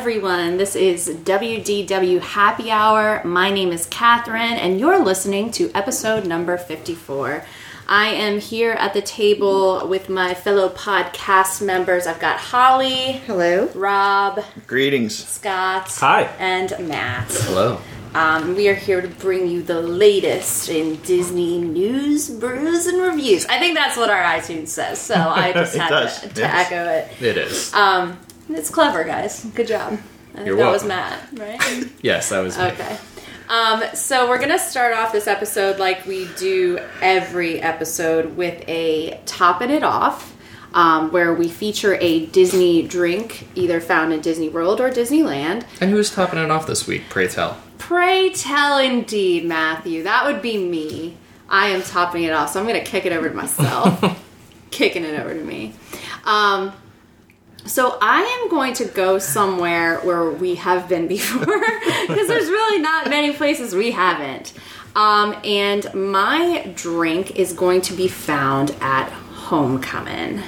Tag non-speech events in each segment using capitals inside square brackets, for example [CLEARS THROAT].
Hello, everyone. This is WDW Happy Hour. My name is Catherine, and you're listening to episode number 54. I am here at the table with my fellow podcast members. I've got Holly, Hello. Rob, Greetings. Scott, Hi. and Matt. Hello. Um, we are here to bring you the latest in Disney news, brews, and reviews. I think that's what our iTunes says, so I [LAUGHS] just had to, to Yes. echo it. It is. Um, it's clever, guys. Good job. I think that was. Matt, right? [LAUGHS] yes, that was me. okay. Um, so we're gonna start off this episode like we do every episode with a topping it off, um, where we feature a Disney drink, either found in Disney World or Disneyland. And who's topping it off this week? Pray tell. Pray tell, indeed, Matthew. That would be me. I am topping it off, so I'm gonna kick it over to myself. [LAUGHS] Kicking it over to me. Um, so I am going to go somewhere where we have been [LAUGHS] before because there's really not many places we haven't. Um, and my drink is going to be found at Homecoming.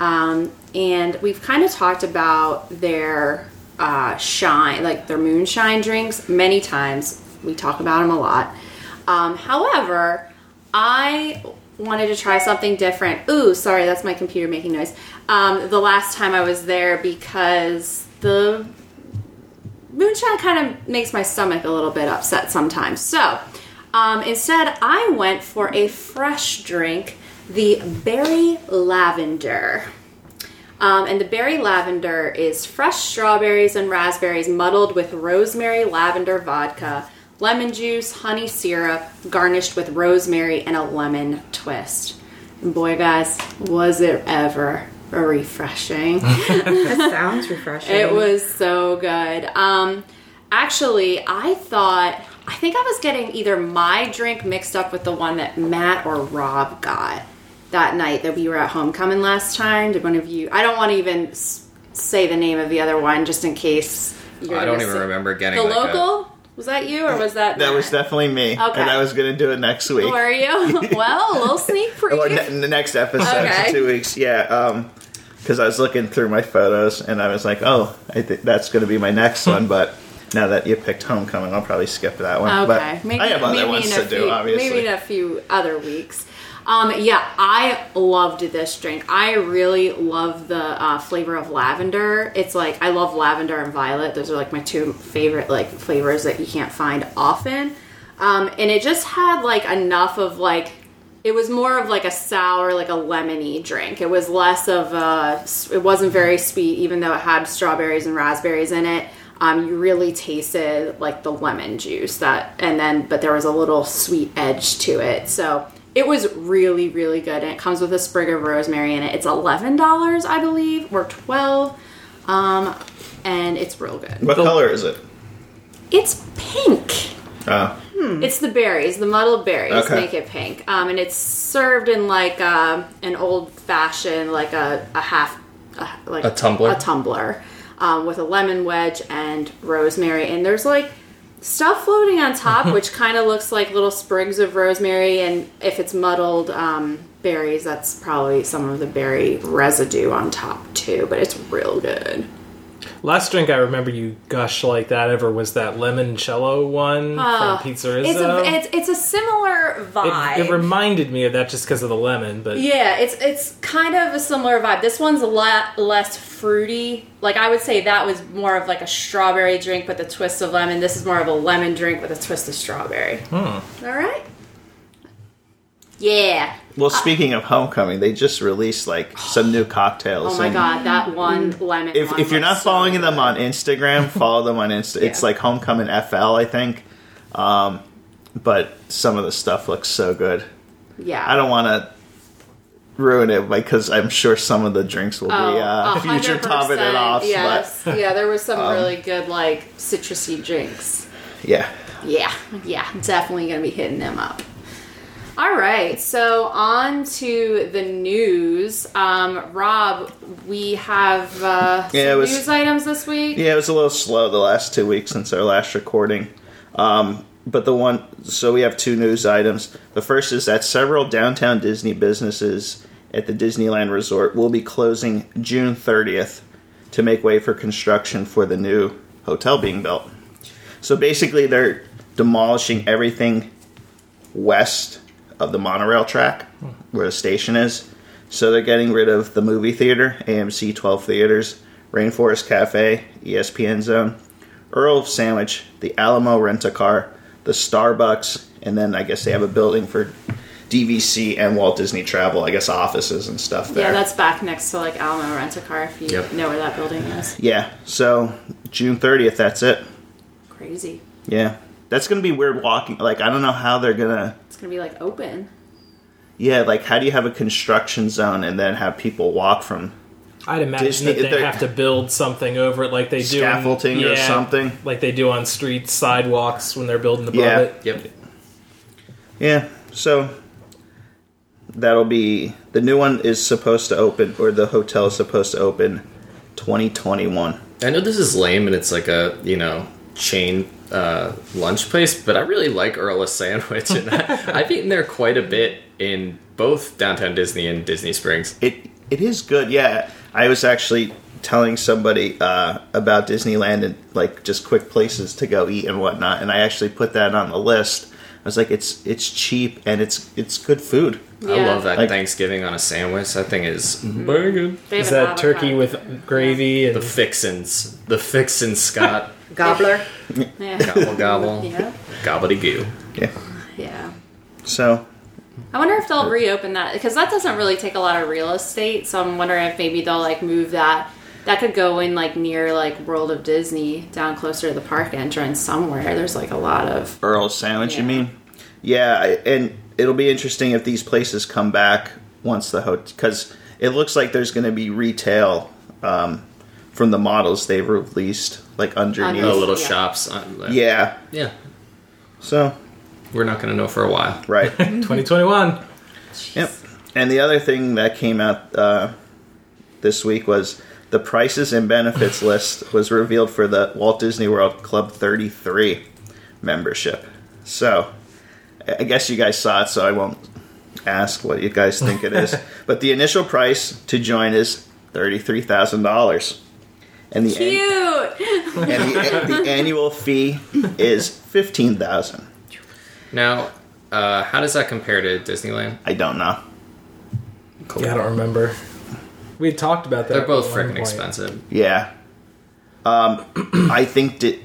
Um, and we've kind of talked about their uh, shine, like their moonshine drinks, many times. We talk about them a lot. Um, however, I wanted to try something different. Ooh, sorry, that's my computer making noise. Um, the last time I was there because the moonshine kind of makes my stomach a little bit upset sometimes. So um, instead, I went for a fresh drink, the berry lavender. Um, and the berry lavender is fresh strawberries and raspberries muddled with rosemary lavender vodka, lemon juice, honey syrup, garnished with rosemary and a lemon twist. And boy, guys, was it ever refreshing! [LAUGHS] That sounds [LAUGHS] refreshing. It was so good. Um, actually, I thought I think I was getting either my drink mixed up with the one that Matt or Rob got that night that we were at homecoming last time. Did one of you? I don't want to even say the name of the other one just in case. You're I don't even remember getting the like a- local. Was that you or was that? That was definitely me. Okay. And I was going to do it next week. Were you? [LAUGHS] well, a little sneak preview. ne- in the next episode Okay. two weeks. Yeah. Um, because I was looking through my photos and I was like, oh, I think that's going to be my next one. [LAUGHS] But now that you picked Homecoming, I'll probably skip that one. Okay, But I have other ones to a do, obviously. Maybe in a few other weeks. Um, yeah, I loved this drink. I really love the uh, flavor of lavender. It's like I love lavender and violet. Those are like my two favorite like flavors that you can't find often. Um, and it just had like enough of like it was more of like a sour, like a lemony drink. It was less of a. It wasn't very sweet, even though it had strawberries and raspberries in it. Um, you really tasted like the lemon juice that, and then but there was a little sweet edge to it. So it was really, really good. And it comes with a sprig of rosemary in it. It's eleven dollars, I believe, or twelve. Um, and it's real good. what color is it? It's pink. Oh. It's the berries, the muddled berries Okay. make it pink. Um, and it's served in like uh, an old fashioned, like a, a half, uh, like A tumbler? a tumbler, um, with a lemon wedge and rosemary. And there's like stuff floating on top, [LAUGHS] which kind of looks like little sprigs of rosemary. And if it's muddled um, berries, that's probably some of the berry residue on top too. But it's real good. Last drink I remember you gush like that ever was that limoncello one from ah, Pizzerizzo. It's a it's, it's a similar vibe. it, it reminded me of that just because of the lemon, but Yeah, it's it's kind of a similar vibe. This one's a lot less fruity. Like I would say that was more of like a strawberry drink with a twist of lemon. This is more of a lemon drink with a twist of strawberry. Hmm. All right. Yeah. Well, speaking of Homecoming, they just released like some new cocktails. Oh my and god, that one lemon. If, one if you're not so following good. them on Instagram, [LAUGHS] follow them on Insta. It's like Homecoming FL, I think. Um, but some of the stuff looks so good. yeah, I don't want to ruin it because I'm sure some of the drinks will Oh, be uh, future [LAUGHS] hundred topping it percent, off. Yes, yeah, there was Um, some really good like citrusy drinks. But yeah. Yeah, yeah, definitely gonna be hitting them up. All right, so on to the news. Um, Rob, we have uh, Yeah, was- news items this week. Yeah, it was a little slow the last two weeks since our last recording. Um, but the one, so we have two news items. The first is that several downtown Disney businesses at the Disneyland Resort will be closing June 30th to to make way for construction for the new hotel being built. So basically, they're demolishing everything west of the monorail track where the station is. So they're getting rid of the movie theater, AMC 12 theaters, Rainforest Cafe, ESPN Zone, Earl Sandwich, the Alamo Rent a Car, the Starbucks, and then I guess they have a building for DVC and Walt Disney Travel, I guess offices and stuff there. Yeah, that's back next to like Alamo Rent a Car if you Yep. know where that building is. Yeah, so June 30th, that's it. Crazy. Yeah. That's going to be weird walking. Like, I don't know how they're going to. It's gonna be like open. Yeah, like, how do you have a construction zone and then have people walk from. I'd imagine Disney- that they have to build something over it, like they do in- Scaffolding or something? like they do on streets, sidewalks when they're building above Yeah. it. Yep. Yeah, so that'll be. The new one is supposed to open, or the hotel is supposed to open 2021. I know this is lame and it's like a you know chain uh, lunch place, but I really like Earl's Sandwich, and I, [LAUGHS] I've eaten there quite a bit in both downtown Disney and Disney Springs. It It is good, yeah. I was actually telling somebody uh, about Disneyland and like just quick places to go eat and whatnot, and I actually put that on the list. I was like, it's it's cheap and it's it's good food. I love that Like- Thanksgiving on a sandwich. That thing is mm-hmm. very good. They Is have an that turkey with gravy and The fixins, the fixin Scott, [LAUGHS] Gobbler. [LAUGHS] Yeah. gobble gobble, [LAUGHS] yeah. gobbledygoo. Yeah. Yeah. So I wonder if they'll reopen that because that doesn't really take a lot of real estate. So I'm wondering if maybe they'll like move that. That could go in like near like World of Disney, down closer to the park entrance somewhere. There's like a lot of Earl's sandwich, you mean? Yeah, and it'll be interesting if these places come back once the hotel because it looks like there's going to be retail um, from the models they've released, like underneath. Oh, little Yeah. shops. uh, Yeah. yeah. So We're not gonna know for a while. right. [LAUGHS] 2021. Yep. And the other thing that came out uh, this week was the prices and benefits [LAUGHS] list was revealed for the Walt Disney World Club 33 membership. So, I guess you guys saw it, so I won't ask what you guys think it is. [LAUGHS] but the initial price to join is $33,000. And the, an- and the, the annual fee is 15000 Now, uh, how does that compare to Disneyland? I don't know. Cool. Yeah, I don't remember. We talked about that. They're both freaking expensive. Yeah. Um, I think that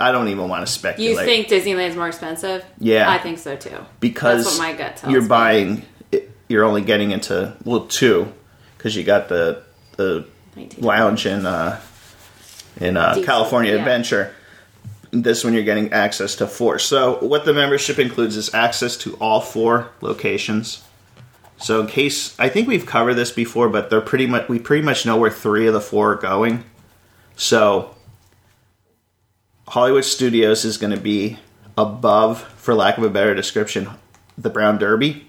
I don't even want to speculate. You think Disneyland's more expensive? Yeah. I think so too. because That's what my gut tells you're me. buying, you're only getting into well two because you got the the 19. lounge in uh, in uh, Disney, California yeah. Adventure. This one you're getting access to four. So what the membership includes is access to all four locations. So in case I think we've covered this before, but they're pretty much we pretty much know where three of the four are going. So Hollywood Studios is going to be above, for lack of a better description, the Brown Derby.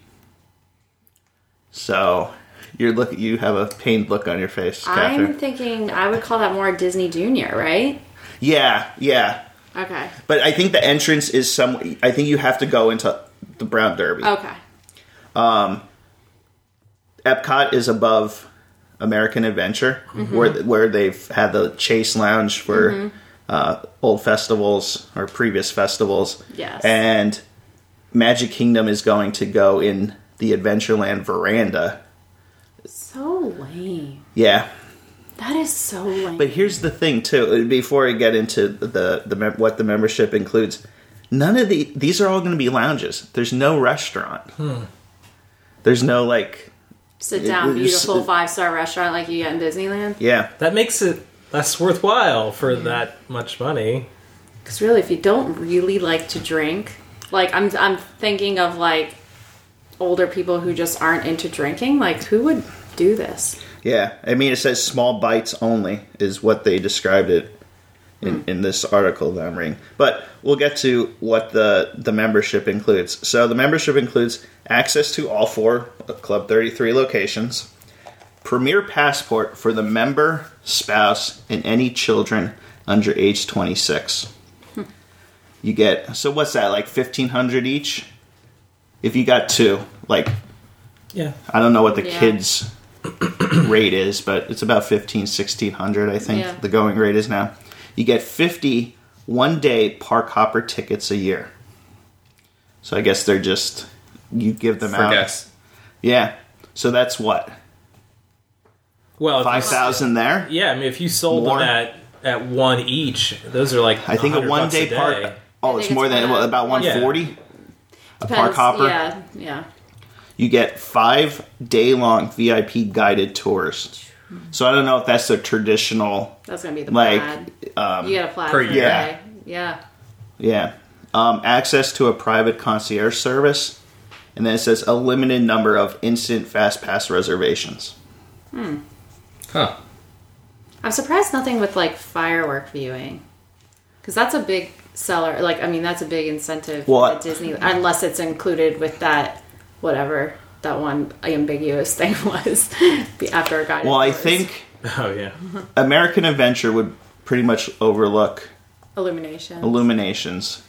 So you're look you have a pained look on your face, I'm thinking I would call that more Disney Junior, right? yeah, yeah. Okay. But I think the entrance is some. I think you have to go into the Brown Derby. Okay. Um, Epcot is above American Adventure, Mm-hmm. where where they've had the Chase Lounge for uh, old festivals or previous festivals. Yes. and Magic Kingdom is going to go in the Adventureland veranda. So lame. Yeah, That is so lame. but here's the thing too. Uh, before I get into the the mem- what the membership includes, none of the these are all going to be lounges. There's no restaurant. Hmm. There's no like Sit it down, uh, uh, was- beautiful five star restaurant like you get in Disneyland. yeah. That makes it less worthwhile for that much money. Because really, if you don't really like to drink, like I'm, I'm thinking of like older people who just aren't into drinking. Like, who would do this? Yeah, I mean, it says small bites only is what they described it in, hmm. in this article that I'm reading. But we'll get to what the the membership includes. So the membership includes access to all four Club 33 locations, premier passport for the member, spouse, and any children under age 26. You get so what's that like 1500 each? If you got two, like Yeah. I don't know what the Yeah. kids [COUGHS] rate is, but it's about 15, 1600, I think Yeah. the going rate is now. You get 50 one day park hopper tickets a year. So I guess they're just, you give them For out. guests. Yeah. So that's what? Well, 5,000 there? Yeah, I mean, if you sold More? them at at one each, those are like I think a one bucks day day. park. Oh, I it's more it's than what, about one- 140? A park hopper? Yeah, yeah. You get five day long VIP guided tours. So I don't know if that's the traditional, That's gonna be the like, plaid. um, You get a plaid per year. a day. Yeah. yeah, um, access to a private concierge service. And then it says a limited number of instant fast pass reservations. Huh. I'm surprised nothing with like firework viewing, because that's a big seller. Like, I mean, that's a big incentive Well, at Disney, unless it's included with that whatever that one ambiguous thing [LAUGHS] was after a guided. Well, I tours. think [LAUGHS] Oh yeah, American Adventure would pretty much overlook illumination. Illuminations.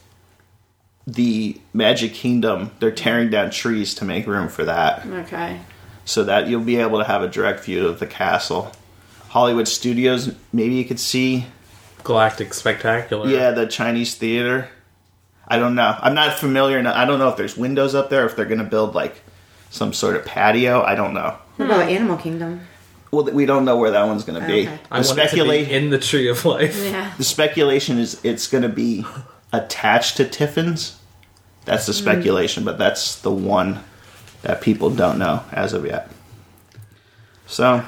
The Magic Kingdom, they're tearing down trees to make room for that. okay. So that you'll be able to have a direct view of the castle. Hollywood Studios, maybe you could see, Galactic Spectacular. yeah, the Chinese theater. I don't know. I'm not familiar. Enough. I don't know if there's windows up there, if they're going to build like some sort of patio. I don't know. What about hmm. Animal Kingdom? Well, we don't know where that one's going to be. Okay. I The want it to be speculate, in the Tree of Life. Yeah. the speculation is it's going to be [LAUGHS] attached to Tiffin's. That's the hmm. speculation, but that's the one that people don't know as of yet. So,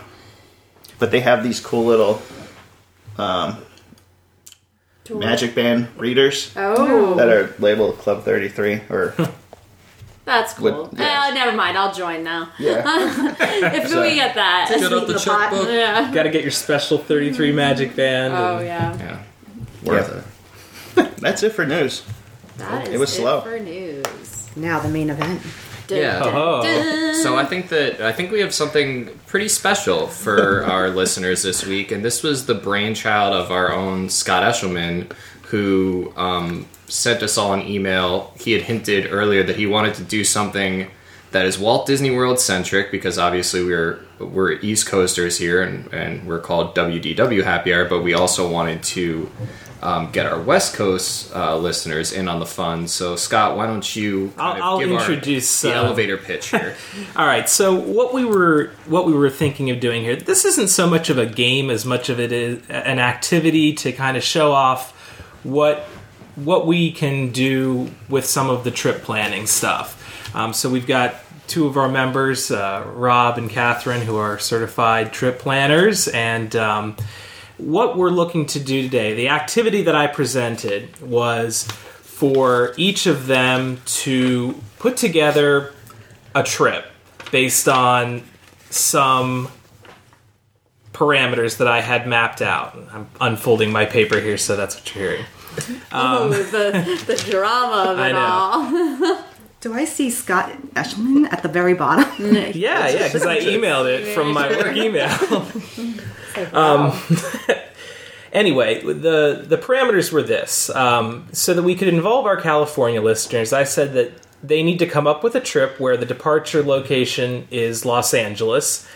but they have these cool little Magic Band readers Oh, that are labeled Club 33 or [LAUGHS] that's cool. With- yeah. Eh, never mind. I'll join now. yeah. [LAUGHS] If we get that. Get out the the pot. checkbook. Yeah. Got to get your special 33 Magic Band. Oh and- yeah. Yeah. Worth Yeah. it. [LAUGHS] That's it for news. That is It was slow. for news. Now the main event. Dun, Yeah. dun, Oh. dun. So I think that I think we have something pretty special for [LAUGHS] our listeners this week, and this was the brainchild of our own Scott Eshelman, who um, sent us all an email. He had hinted earlier that he wanted to do something that is Walt Disney World centric, because obviously we're we're East Coasters here, and, and we're called WDW Happy Hour, but we also wanted to. Um, get our West Coast uh, listeners in on the fun. So, Scott, why don't you kind I'll- of I'll give our- introduce, the uh, elevator [LAUGHS] pitch here? All right. So what we were what we were thinking of doing here. This isn't so much of a game as much of it is an activity to kind of show off what what we can do with some of the trip planning stuff. Um, so we've got two of our members, uh, Rob and Catherine, who are certified trip planners, and um, what we're looking to do today, the activity that I presented was for each of them to put together a trip based on some parameters that I had mapped out. I'm unfolding my paper here, so that's what you're hearing. oh, the, the drama of it all. [LAUGHS] Do I see Scott Eshelman at the very bottom? [LAUGHS] Yeah, yeah, because I [LAUGHS] emailed it from my work email. [LAUGHS] um, anyway, the the parameters were this: um, so that we could involve our California listeners. I said that they need to come up with a trip where the departure location is Los Angeles,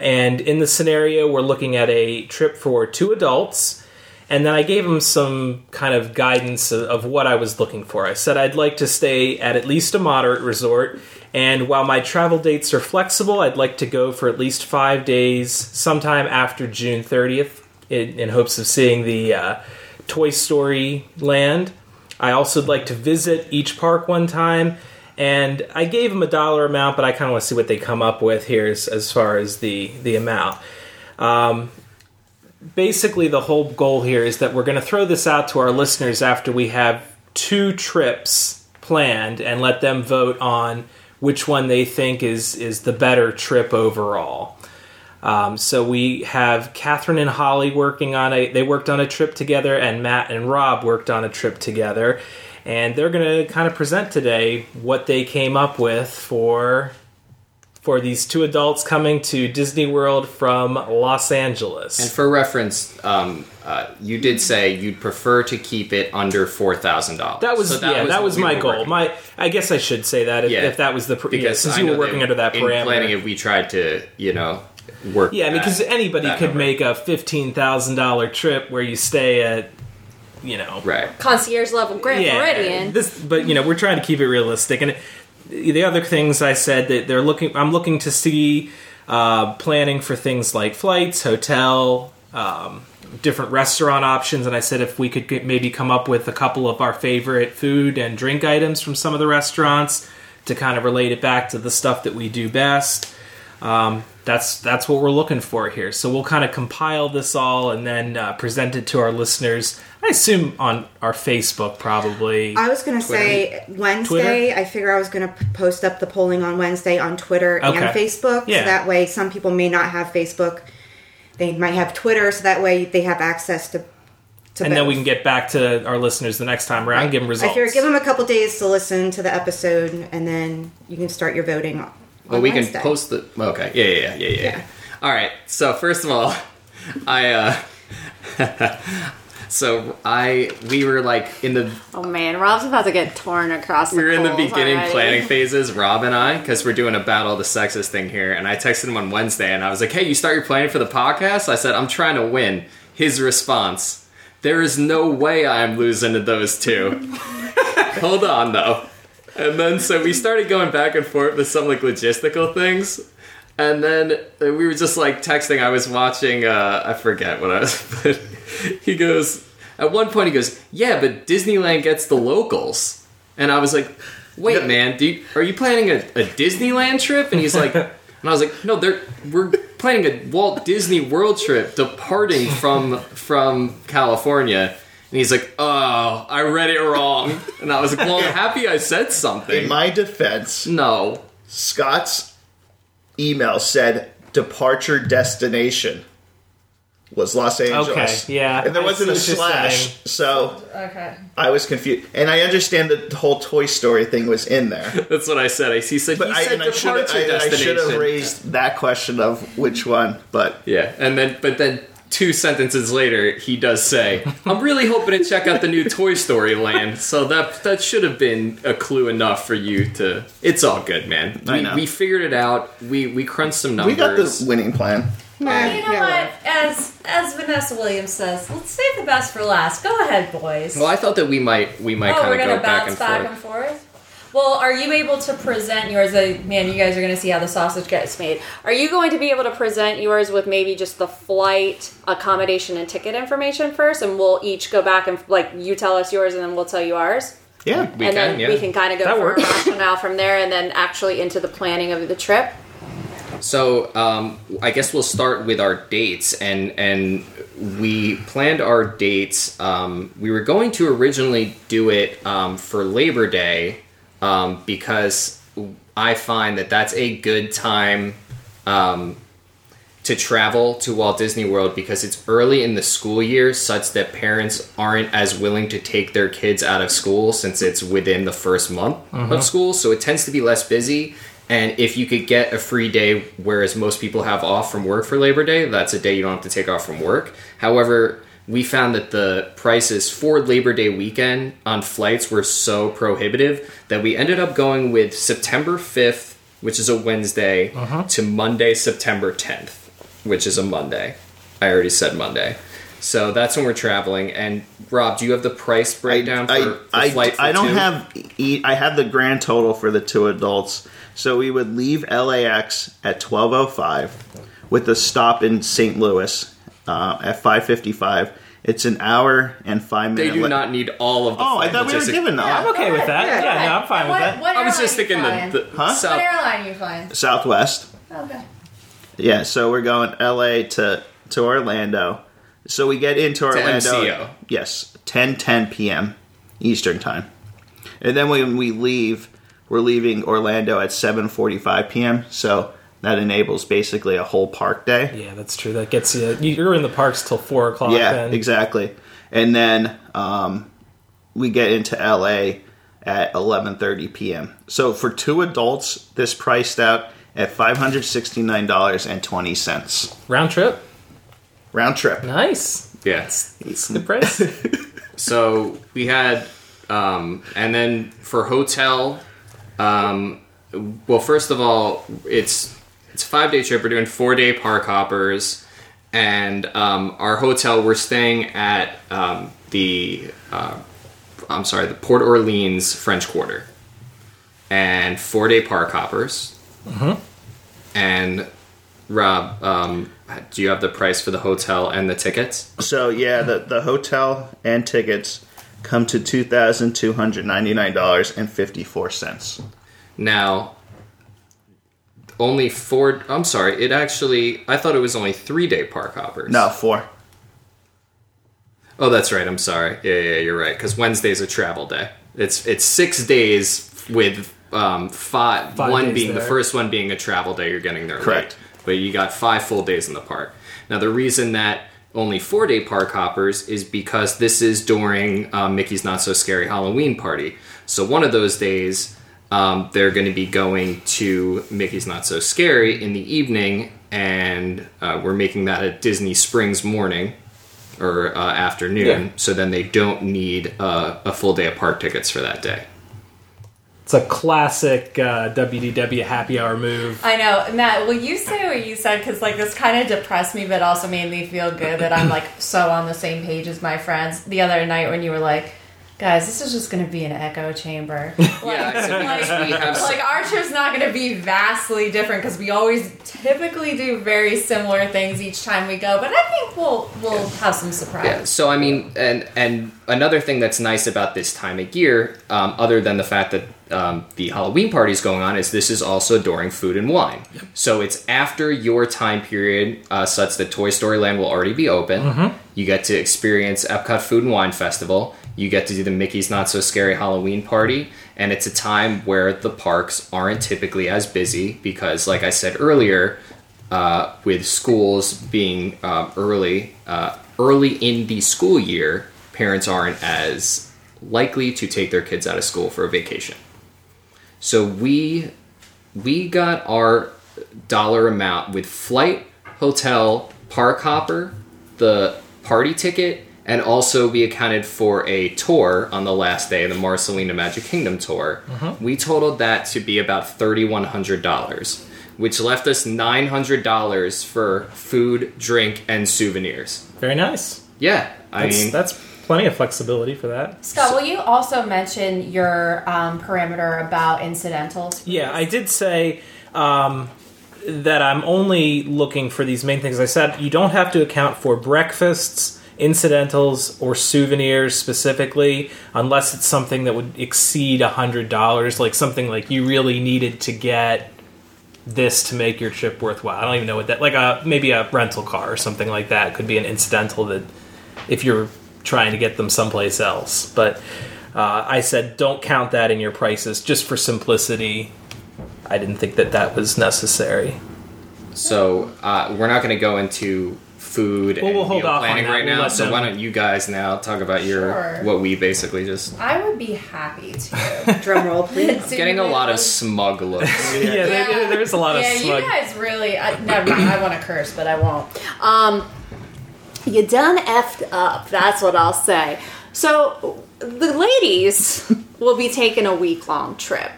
and in the scenario, we're looking at a trip for two adults. And then I gave them some kind of guidance of, what I was looking for. I said I'd like to stay at at least a moderate resort, and while my travel dates are flexible, I'd like to go for at least five days sometime after June 30th in, in hopes of seeing the uh, Toy Story land. I also would like to visit each park one time, and I gave them a dollar amount, but I kind of want to see what they come up with here as, as far as the, the amount basically the whole goal here is that we're going to throw this out to our listeners after we have two trips planned and let them vote on which one they think is is the better trip overall. Um, so we have Catherine and Holly working on a. They worked on a trip together, and Matt and Rob worked on a trip together, and they're going to kind of present today what they came up with for for these two adults coming to Disney World from Los Angeles. And for reference, um, uh, you did say you'd prefer to keep it under four thousand dollars. That was yeah, that was my goal. My My I guess I should say that if, Yeah. if that was the pr- yeah, because since I you were working under that in parameter. planning, if we tried to you know work. Yeah, because that- anybody that could number. make a fifteen thousand dollar trip where you stay at, you know, right. Concierge level Grand Floridian. This, but you know, we're trying to keep it realistic. And the other things I said that they're looking, I'm looking to see uh, planning for things like flights, hotel, um, different restaurant options. And I said if we could get, maybe come up with a couple of our favorite food and drink items from some of the restaurants to kind of relate it back to the stuff that we do best. Um, that's that's what we're looking for here. So we'll kind of compile this all and then uh, present it to our listeners. I assume on our Facebook, probably. I was going to say Wednesday. I figure I was going to post up the polling on Wednesday on Twitter and Facebook. Yeah. So that way, some people may not have Facebook. They might have Twitter, so that way they have access to. to and then we can get back to our listeners the next time around. Give them results. I figure give them a couple days to listen to the episode, and then you can start your voting. On Well, we Wednesday. can post the. Okay. Yeah, yeah, yeah, yeah, yeah. Yeah. All right. So first of all, [LAUGHS] I. uh [LAUGHS] So I we were like in the Oh man, Rob's about to get torn across. we were in the beginning already. planning [LAUGHS] phases, Rob and I, because we're doing a battle of the sexes thing here. And I texted him on Wednesday, and I was like, "Hey, you start your planning for the podcast?" I said, "I'm trying to win." His response: "There is no way I'm losing to those two. [LAUGHS] Hold on, though." And then so we started going back and forth with some like logistical things. And then we were just like texting. I was watching. Uh, I forget what I was. [LAUGHS] But he goes. At one point, he goes, "Yeah, but Disneyland gets the locals." And I was like, "Wait, Yeah. man, do you, are you planning a, a Disneyland trip?" And he's like, [LAUGHS] "And I was like, no, they're we're planning a Walt Disney World trip, departing from from California." And he's like, "Oh, I read it wrong." And I was like, "Well, I'm [LAUGHS] happy I said something." In my defense, no, Scott's email said departure destination was Los Angeles. Okay, yeah, And there I wasn't a see what you're slash, so Okay. I was confused. And I understand that the whole Toy Story thing was in there. [LAUGHS] that's what I said. I see. said But he I, said and I should I, I should have raised that question of which one, but Yeah, and then but then two sentences later, he does say, "I'm really hoping to check out the new Toy Story land." So that that should have been a clue enough for you to. It's all good, man. I We, know. we figured it out. We we crunched some numbers. we got numbers. the winning plan. Well, you know Yeah, what? As as Vanessa Williams says, let's save the best for last. Go ahead, boys. well, I thought that we might we might oh, kind we're of gonna go back bounce and back forth. and forth. Well, are you able to present yours? Uh, man, you guys are gonna see how the sausage gets made. Are you going to be able to present yours with maybe just the flight, accommodation, and ticket information first, and we'll each go back and like you tell us yours, and then we'll tell you ours, Yeah. We and can, then yeah. we can kind of go That for rationale from there, and then actually into the planning of the trip. So um, I guess we'll start with our dates, and and we planned our dates. Um, we were going to originally do it um, for Labor Day um, because I find that that's a good time um, to travel to Walt Disney World because it's early in the school year, such that parents aren't as willing to take their kids out of school since it's within the first month of school. So it tends to be less busy. And if you could get a free day, whereas most people have off from work for Labor Day, that's a day you don't have to take off from work. However, we found that the prices for Labor Day weekend on flights were so prohibitive that we ended up going with September 5th, which is a Wednesday, uh-huh. to Monday, September 10th, which is a Monday. I already said Monday. So that's when we're traveling. And Rob, do you have the price breakdown for, I, for I, flight for I don't two? have I have the grand total for the two adults. So we would leave LAX at 12:05 with a stop in St. Louis uh, at 5:55. It's an hour and 5 minutes. They minutes. do not need all of the Oh, I thought we were given that. I'm okay with that. Yeah, Yeah, go no, I'm fine with that. What I was just thinking the, the Huh? South- What airline you flying? Southwest. Okay. Yeah, so we're going LA to to Orlando. So we get into Orlando. MCO. Yes, 10 10 p.m. Eastern time. And then when we leave, we're leaving Orlando at 7:45 p.m. So that enables basically a whole park day. Yeah, that's true. That gets you. You're in the parks till four o'clock. Yeah, then. exactly. And then um, we get into LA at 11:30 p.m. So for two adults, this priced out at $569.20 Round trip. round trip. Nice. Yes. It's a good price. [LAUGHS] So we had, um, and then for hotel, um, well, first of all, it's It's a five day trip. We're doing four day park hoppers, and um, our hotel we're staying at um, the uh, I'm sorry, the Port Orleans French Quarter, and four day park hoppers. Mm-hmm. And Rob, um, do you have the price for the hotel and the tickets? So yeah, the the hotel and tickets come to two thousand two hundred ninety nine dollars and fifty four cents. Now, only four. I'm sorry. It actually. I thought it was only three day park hoppers. No, four. Oh, that's right. I'm sorry. Yeah, yeah, you're right. Because Wednesday's a travel day. It's it's six days with um, five. Five one days being the first one being a travel day. You're getting there Correct. late. But you got five full days in the park. Now the reason that only four day park hoppers is because this is during um, Mickey's Not So Scary Halloween party. So one of those days. Um, they're going to be going to Mickey's Not So Scary in the evening, and uh, we're making that at Disney Springs morning or uh, afternoon, Yeah. so then they don't need uh, a full day of park tickets for that day. It's a classic uh, WDW happy hour move. I know, Matt. Will you say what you said? Because like this kind of depressed me, but also made me feel good that I'm like so on the same page as my friends. The other night when you were like, "Guys, this is just going to be an echo chamber." [LAUGHS] Like, Yeah, I said because like, we have like our trip's not going to be vastly different because we always typically do very similar things each time we go. But I think we'll we'll have some surprise. Yeah, so I mean, and and another thing that's nice about this time of year, um, other than the fact that um, the Halloween party is going on, is this is also during food and wine. So it's after your time period, uh, such that Toy Story Land will already be open. You get to experience Epcot Food and Wine Festival. You get to do the Mickey's Not So Scary Halloween party, and it's a time where the parks aren't typically as busy because, like I said earlier, uh, with schools being um, early uh, early in the school year, parents aren't as likely to take their kids out of school for a vacation. So we we got our dollar amount with flight, hotel, park hopper, the party ticket, and also we accounted for a tour on the last day, the Marceline to Magic Kingdom tour. We totaled that to be about thirty-one hundred dollars, which left us nine hundred dollars for food, drink, and souvenirs. Very nice. Yeah, I That's, mean, that's plenty of flexibility for that. Scott, will you also mention your um, parameter about incidentals? Yeah, I did say um, that I'm only looking for these main things. I said you don't have to account for breakfasts, incidentals, or souvenirs specifically, unless it's something that would exceed a hundred dollars, like something like you really needed to get this to make your trip worthwhile. I don't even know what that like a maybe a rental car or something like that could be an incidental that if you're trying to get them someplace else. But uh, I said don't count that in your prices just for simplicity. I didn't think that that was necessary. so uh, we're not going to go into food Well, and we'll hold meal off on planning that. right We'll now. So them- why don't you guys now talk about your Sure. what we basically just I would be happy to. [LAUGHS] Drum roll, please. getting a lot of smug looks. [LAUGHS] Yeah, there- there's a lot of yeah, smug. you guys really. I, never mind. I want to curse, but I won't. Um, you done effed up. That's what I'll say. So the ladies will be taking a week long trip.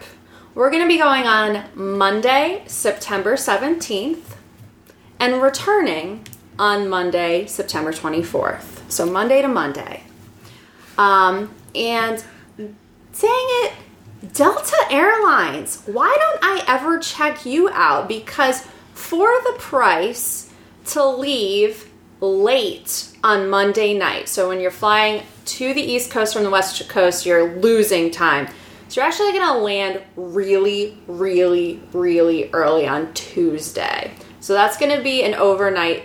We're going to be going on Monday, September 17th, and returning on Monday, September 24th. So Monday to Monday. Um, and dang it, Delta Airlines, why don't I ever check you out? Because for the price to leave late on Monday night, so when you're flying to the East Coast from the West Coast, you're losing time. So you're actually to land really, really, really early on Tuesday. So that's to be an overnight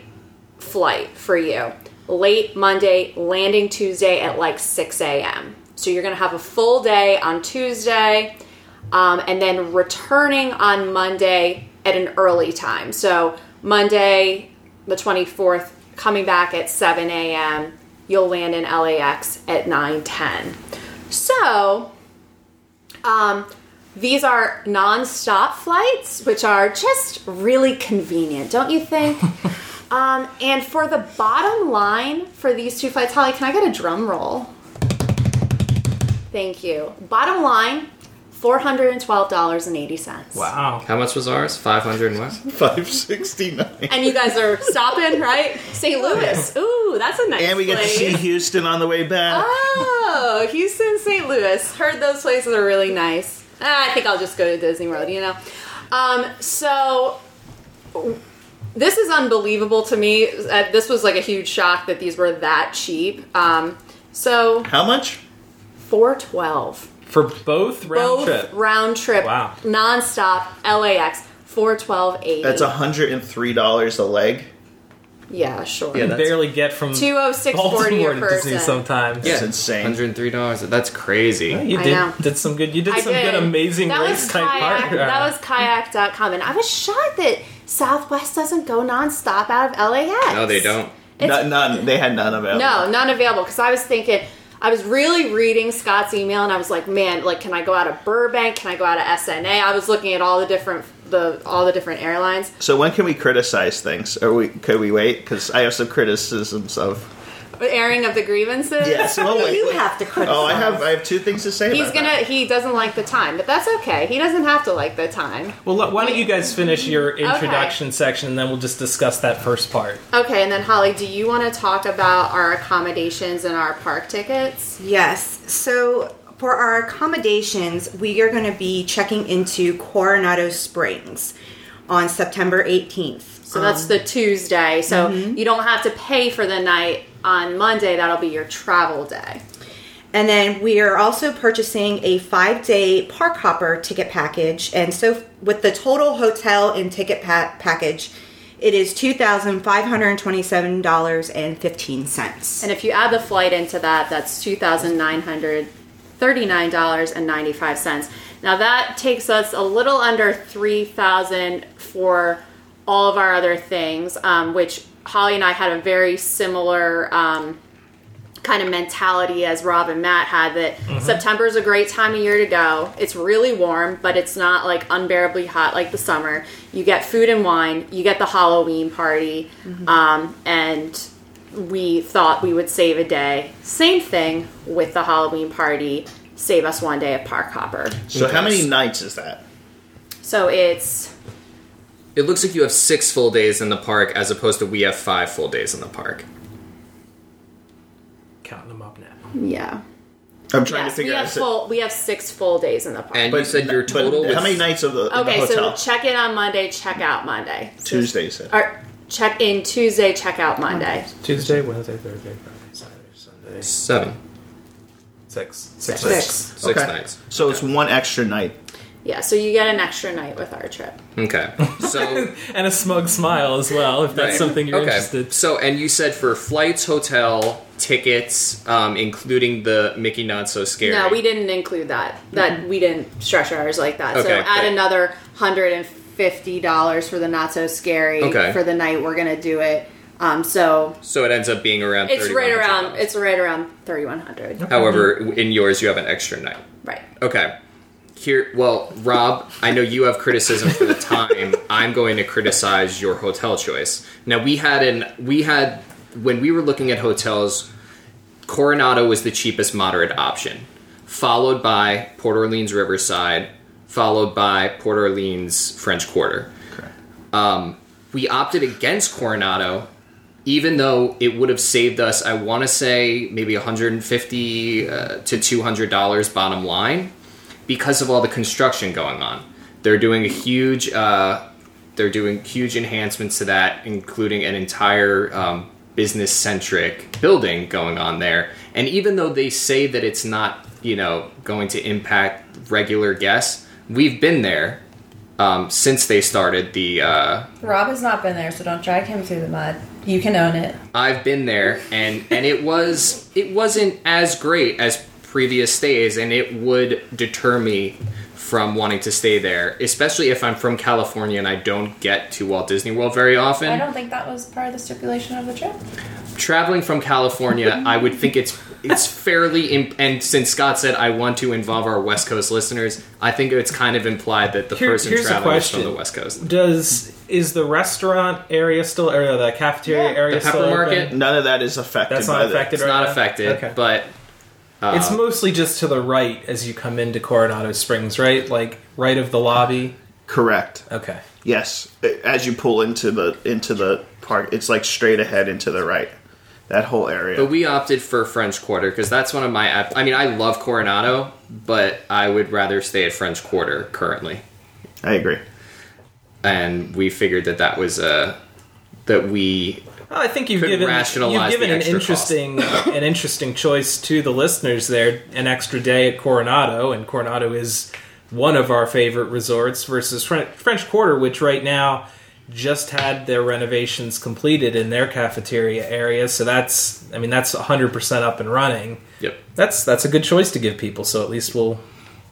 flight for you. Late Monday, landing Tuesday at like 6 a.m. So you're to have a full day on Tuesday um, and then returning on Monday at an early time. So Monday, the 24th, coming back at 7 a.m., you'll land in LAX at 9 10. So um, these are non-stop flights, which are just really convenient, don't you think? [LAUGHS] um, and for the bottom line for these two flights, Holly, can I get a drum roll? Thank you. Bottom line four hundred and twelve dollars and eighty cents. Wow. How much was ours? Five hundred and what? Five sixty nine. And you guys are stopping, right? St. Louis. Ooh, that's a nice And we get to see Houston on the way back. Oh, Houston, St. Louis. Heard those places are really nice. Ah, I think I'll just go to Disney World, you know? Um, so, this is unbelievable to me. Uh, This was like a huge shock that these were that cheap. Um, so, How much? 412. For both round Both trip. round trip, Wow. nonstop, LAX, 412.80. That's hundred and three dollars a leg. Yeah, sure. Yeah, You that's- barely get from 206.40 Baltimore a to Disney person. sometimes. That's insane. Hundred and three dollars. That's crazy. You I did, know. did some good. You did I some did. good, amazing that race was type kayak, part. That was kayak.com. And I was shocked that Southwest doesn't go nonstop out of LAX. No, they don't. It's- None, none. They had none available. No, none available. Because I was thinking, I was really reading Scott's email and I was like, man, like, can I go out of Burbank? Can I go out of SNA? I was looking at all the different the all the different airlines. So when can we criticize things? Or we could we wait? Because I have some criticisms of. Airing of the grievances. Yes, we'll oh, wait. You have to criticize. Oh, I have I have two things to say. He's about gonna. that. He doesn't like the time, but that's okay. He doesn't have to like the time. Well, why don't you guys finish your introduction section, and then we'll just discuss that first part. Okay, and then Holly, do you want to talk about our accommodations and our park tickets? Yes. So for our accommodations, we are going to be checking into Coronado Springs on September 18th. So that's um, the Tuesday. So mm-hmm. you don't have to pay for the night on Monday. That'll be your travel day. And then we are also purchasing a five day park hopper ticket package. And so, with the total hotel and ticket pa- package, it is $2,527.15. And if you add the flight into that, that's two thousand nine hundred thirty-nine dollars and ninety-five cents. Now that takes us a little under three thousand for all of our other things, um, which Holly and I had a very similar um, kind of mentality as Rob and Matt had. That September is a great time of year to go. It's really warm, but it's not like unbearably hot like the summer. You get food and wine. You get the Halloween party, um, and we thought we would save a day. Same thing with the Halloween party. Save us one day of park hopper. So how many nights is that? So it's It looks like you have six full days in the park as opposed to we have five full days in the park. Counting them up now. yeah. I'm trying Yes, to figure we out. have full. We have six full days in the park. And you said your but total was how many nights of the, in okay, the so hotel? check in on Monday, check out Monday. So- Tuesday, you said. Or check in Tuesday, check out Monday. Tuesday, Wednesday, Thursday, Friday, Saturday, Sunday. seven, Six. Six. Six. six Okay. nights. So it's one extra night. Yeah, so you get an extra night with our trip. Okay, so [LAUGHS] And a smug smile as well, if that's Right. something you're okay. interested. So, and you said for flights, hotel, tickets, um, including the Mickey Not So Scary. No, we didn't include that. That we didn't stretch ours like that. Okay, so add great. another hundred and fifty dollars for the not so scary Okay. for the night we're gonna do it. Um, so So it ends up being around. it's right around it's right around thirty one hundred. However, in yours you have an extra night. Right. Okay. Here, well, Rob, I know you have criticism for the time. [LAUGHS] I'm going to criticize your hotel choice. Now we had an we had when we were looking at hotels, Coronado was the cheapest moderate option, followed by Port Orleans Riverside, followed by Port Orleans French Quarter. Um, we opted against Coronado, even though it would have saved us, I want to say maybe 150 uh, to 200 dollars bottom line, because of all the construction going on. They're doing a huge, uh, they're doing huge enhancements to that, including an entire um, business centric building going on there. And even though they say that it's not, you know, going to impact regular guests, we've been there um, since they started the. Uh, Rob has not been there, so don't drag him through the mud. You can own it. I've been there, and and it was it wasn't as great as previous stays, and it would deter me from wanting to stay there, especially if I'm from California and I don't get to Walt Disney World very often. I don't think that was part of the stipulation of the trip. Traveling from California, [LAUGHS] I would think it's it's fairly imp- and since Scott said I want to involve our West Coast listeners, I think it's kind of implied that the Here- person here's a traveling is from the West Coast. Does is the restaurant area still, or the cafeteria area The still Pepper open? Market? None of that is affected That's by not the- affected. It's right not now? affected, Okay. but it's mostly just to the right as you come into Coronado Springs, right? Like right of the lobby. Correct. Okay. Yes, as you pull into the into the park, it's like straight ahead into the right. That whole area. But we opted for French Quarter because that's one of my. I mean, I love Coronado, but I would rather stay at French Quarter currently. I agree. And we figured that that was uh, that we Well, I think you've Could given rationalize you've given an interesting an interesting choice to the listeners there. An extra day at Coronado, and Coronado is one of our favorite resorts versus French, French Quarter, which right now just had their renovations completed in their cafeteria area. So that's I mean that's 100 percent up and running. Yep. That's that's a good choice to give people. So at least we'll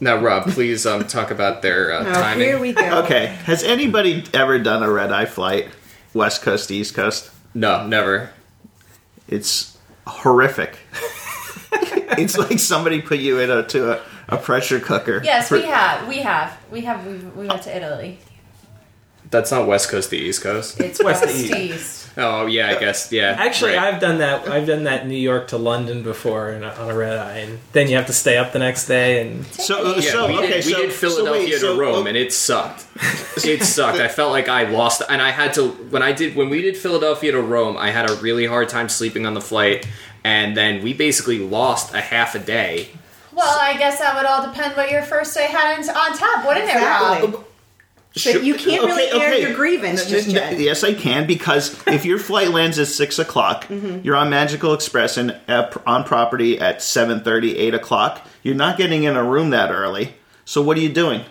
Now, Rob, please um, talk about their uh, Oh, timing. here we go. Okay. Has anybody ever done a red eye flight, West Coast to East Coast? No, never. It's horrific. [LAUGHS] it's like somebody put you in a to a, a pressure cooker. Yes, for- we have. We have. We have. We, we went to Italy. That's not West Coast to East Coast. It's West west, to to east. east. Oh yeah, I guess yeah. Actually, right. I've done that. I've done that New York to London before in a, on a red eye, and then you have to stay up the next day. And So, uh, Yeah, so we, okay, did, we so, did so Philadelphia wait, so- to Rome, oh, and it sucked. [LAUGHS] it sucked. I felt like I lost, and I had to when I did when we did Philadelphia to Rome. I had a really hard time sleeping on the flight, and then we basically lost a half a day. Well, I guess that would all depend what your first day had on top, wouldn't it, Exactly. Rob? But you can't really air your grievance just yet. Yes, I can because if your flight lands at six o'clock, Mm-hmm. you're on Magical Express and uh, on property at 7.30, 8 o'clock. You're not getting in a room that early. So what are you doing?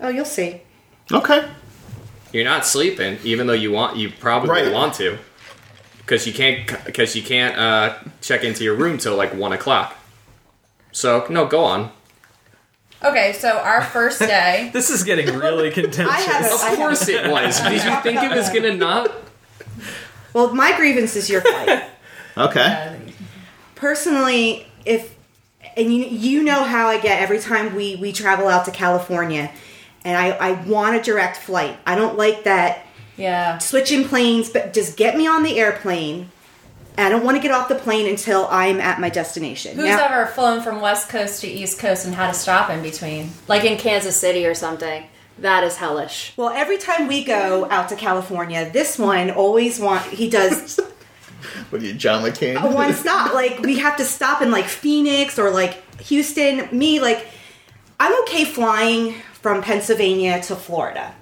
Oh, you'll see. Okay. You're not sleeping, even though you want. You probably Right. want to, because you can't because you can't uh, check into your room till like one o'clock. So no, go on. Okay, so our first day. [LAUGHS] this is getting really [LAUGHS] contentious. I have Of a- I course it was. Did you [LAUGHS] think it was gonna not? Well, my grievance is your flight. Okay. Personally, if and you you know how I get every time we we travel out to California, and I I want a direct flight. I don't like that Yeah. switching planes, but just get me on the airplane. I don't want to get off the plane until I'm at my destination. Who's Now- ever flown from West Coast to East Coast and had to stop in between? Like in Kansas City or something. That is hellish. Well, every time we go out to California, this one always want he does [LAUGHS] What are you, John McCain? a one stop. Like we have to stop in like Phoenix or like Houston. Me, like I'm okay flying from Pennsylvania to Florida.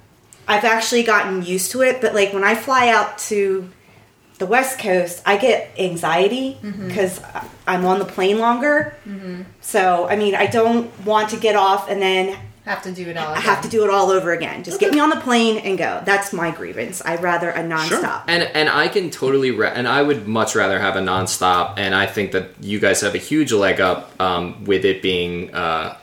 I've actually gotten used to it, but like when I fly out to the West Coast, I get anxiety because I'm on the plane longer. So, I mean, I don't want to get off and then Have to do it all. I have to do it all over again. Just get me on the plane and go. That's my grievance. I'd rather a nonstop. Sure. And and I can totally re- and I would much rather have a nonstop. And I think that you guys have a huge leg up um, with it being uh,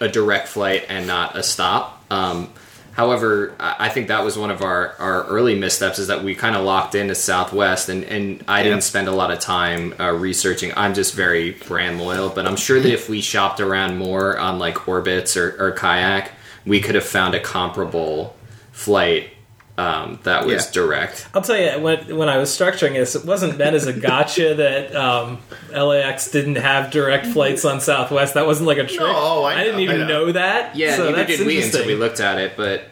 a direct flight and not a stop. Um, however, I think that was one of our, our early missteps is that we kind of locked into Southwest, and, and I Yeah. didn't spend a lot of time uh, researching. I'm just very brand loyal, but I'm sure that if we shopped around more on like Orbitz or, or Kayak, we could have found a comparable flight um, that was Yeah. direct. I'll tell you when when I was structuring this, it wasn't meant as a gotcha [LAUGHS] that um, LAX didn't have direct flights on Southwest. That wasn't like a trick. No, I didn't know, even I know. know. that. Yeah, so neither that's did we until interesting. we looked at it, but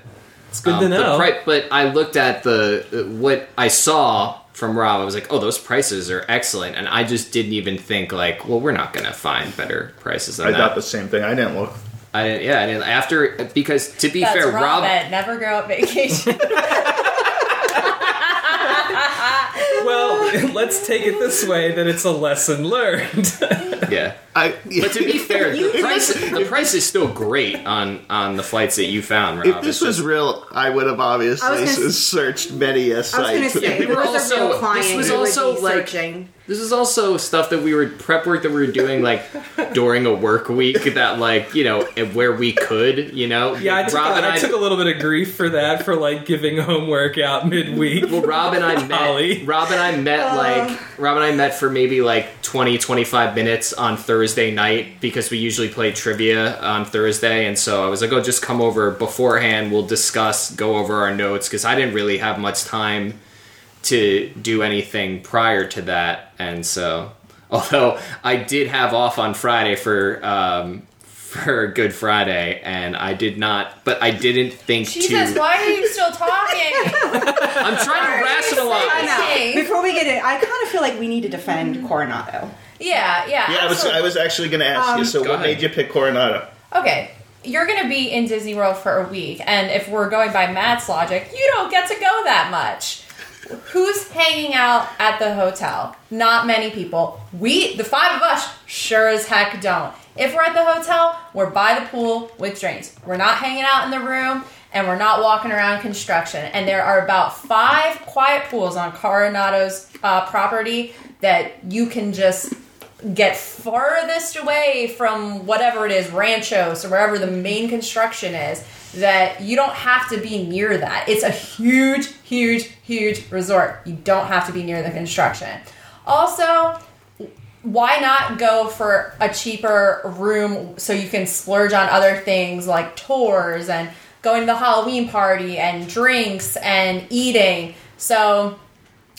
It's good um, to the know. pri- but I looked at the what I saw from Rob. I was like, oh, those prices are excellent, and I just didn't even think like, well, we're not gonna find better prices than that. I that. thought the same thing. I didn't look. I didn't. Yeah, I didn't. After because to be That's fair, Rob, Rob. at Never Go Out Vacation. well, [LAUGHS] let's take it this way that it's a lesson learned. Yeah, I, but to be fair, the [LAUGHS] price the price is still great on on the flights that you found, Rob. if It's this was just- real, I would have obviously gonna s- s- searched many a I was going to site. say, we were it was a also- real client, this was also, like- searching. This is also stuff that we were prep work that we were doing like during a work week that like you know where we could you know yeah, I took, Rob a, and I took a little bit of grief for that for like giving homework out midweek. well Rob and I Holly. [LAUGHS] met Rob and I met like uh. Rob and I met for maybe like 20 25 minutes on Thursday night because we usually play trivia on Thursday and so I was like oh just come over beforehand we'll discuss go over our notes because I didn't really have much time to do anything prior to that and so [LAUGHS] Although I did have off on Friday for um, for Good Friday, and I did not. But I didn't think Jesus, to. why are you still talking? [LAUGHS] I'm trying to rationalize. Before we get in, I kind of feel like we need to defend Coronado. Yeah, yeah. Yeah, I was absolutely. I was actually going to ask you. Um, So, Go what ahead. made you pick Coronado? Okay, you're gonna be in Disney World for a week, and if we're going by Matt's logic, you don't get to go that much. Who's hanging out at the hotel? Not many people. We, the five of us, sure as heck don't. If we're at the hotel, we're by the pool with drinks. We're not hanging out in the room, and we're not walking around construction. And there are about five quiet pools on Coronado's uh, property that you can just get farthest away from whatever it is, ranchos or wherever the main construction is, that you don't have to be near that. It's a huge, huge, huge resort. You don't have to be near the construction. Also, why not go for a cheaper room so you can splurge on other things like tours and going to the Halloween party and drinks and eating? So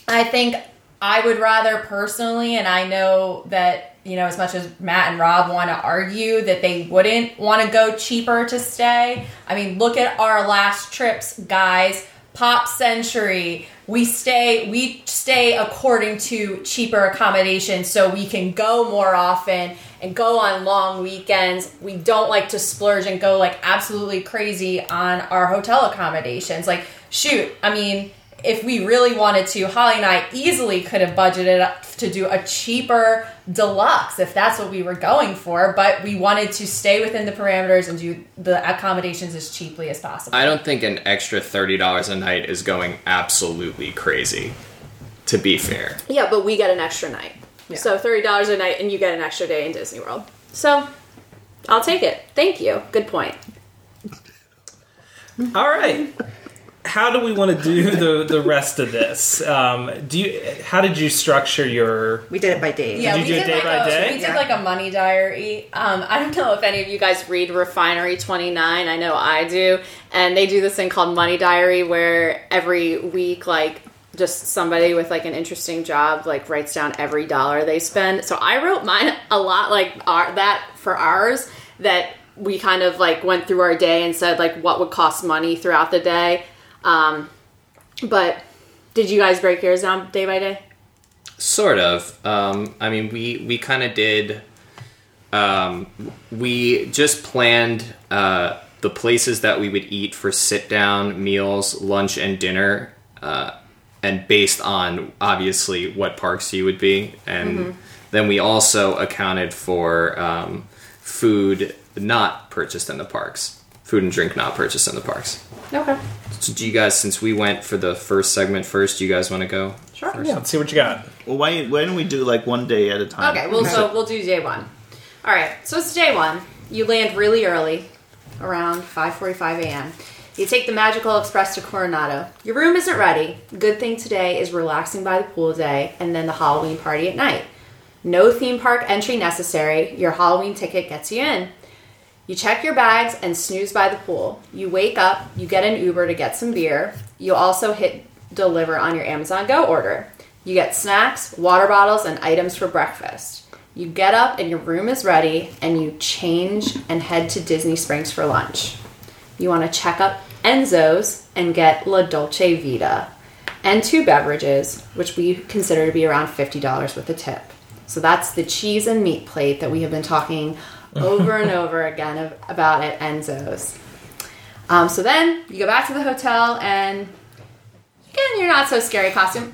I think I would rather personally, and I know that, you know, as much as Matt and Rob want to argue that they wouldn't want to go cheaper to stay. I mean, look at our last trips, guys. Pop Century. We stay we stay according to cheaper accommodations so we can go more often and go on long weekends. We don't like to splurge and go like absolutely crazy on our hotel accommodations. Like shoot, I mean, if we really wanted to, Holly and I easily could have budgeted up to do a cheaper deluxe if that's what we were going for, but we wanted to stay within the parameters and do the accommodations as cheaply as possible. I don't think an extra thirty dollars a night is going absolutely crazy. To be fair, Yeah, but we get an extra night. So thirty dollars a night, and you get an extra day in Disney World. So I'll take it. Thank you. Good point. All right. How do we want to do the, the rest of this? Um, do you? How did you structure your? We did it by days. Yeah, Did you we do it did day like by a, day? We did Yeah. like a money diary. Um, I don't know if any of you guys read Refinery 29. I know I do. And they do this thing called Money Diary where every week, like, just somebody with like an interesting job like writes down every dollar they spend. So I wrote mine a lot like our, that for ours that we kind of like went through our day and said like what would cost money throughout the day. Um, but did you guys break yours down day by day? sort of. Um, I mean, we we kind of did. Um, we just planned uh, the places that we would eat for sit down meals, lunch, and dinner, uh, and based on obviously what parks you would be, and then we also accounted for um, food not purchased in the parks, food and drink not purchased in the parks. Okay. So, do you guys, since we went for the first segment first, do you guys want to go? Sure. Yeah, let's see what you got. Well, why why don't we do like one day at a time? Okay, well, so we'll do day one. All right, so it's day one. You land really early, around 5:45 a.m. You take the Magical Express to Coronado. Your room isn't ready. Good thing today is relaxing by the pool day, and then the Halloween party at night. No theme park entry necessary. Your Halloween ticket gets you in. You check your bags and snooze by the pool. You wake up, you get an Uber to get some beer. You also hit deliver on your Amazon Go order. You get snacks, water bottles, and items for breakfast. You get up and your room is ready, and you change and head to Disney Springs for lunch. You want to check up Enzo's and get La Dolce Vita and two beverages, which we consider to be around $50 with a tip. So that's the cheese and meat plate that we have been talking over and over again of, about it. Enzo's. Um, so then you go back to the hotel and you get in your not so scary costume.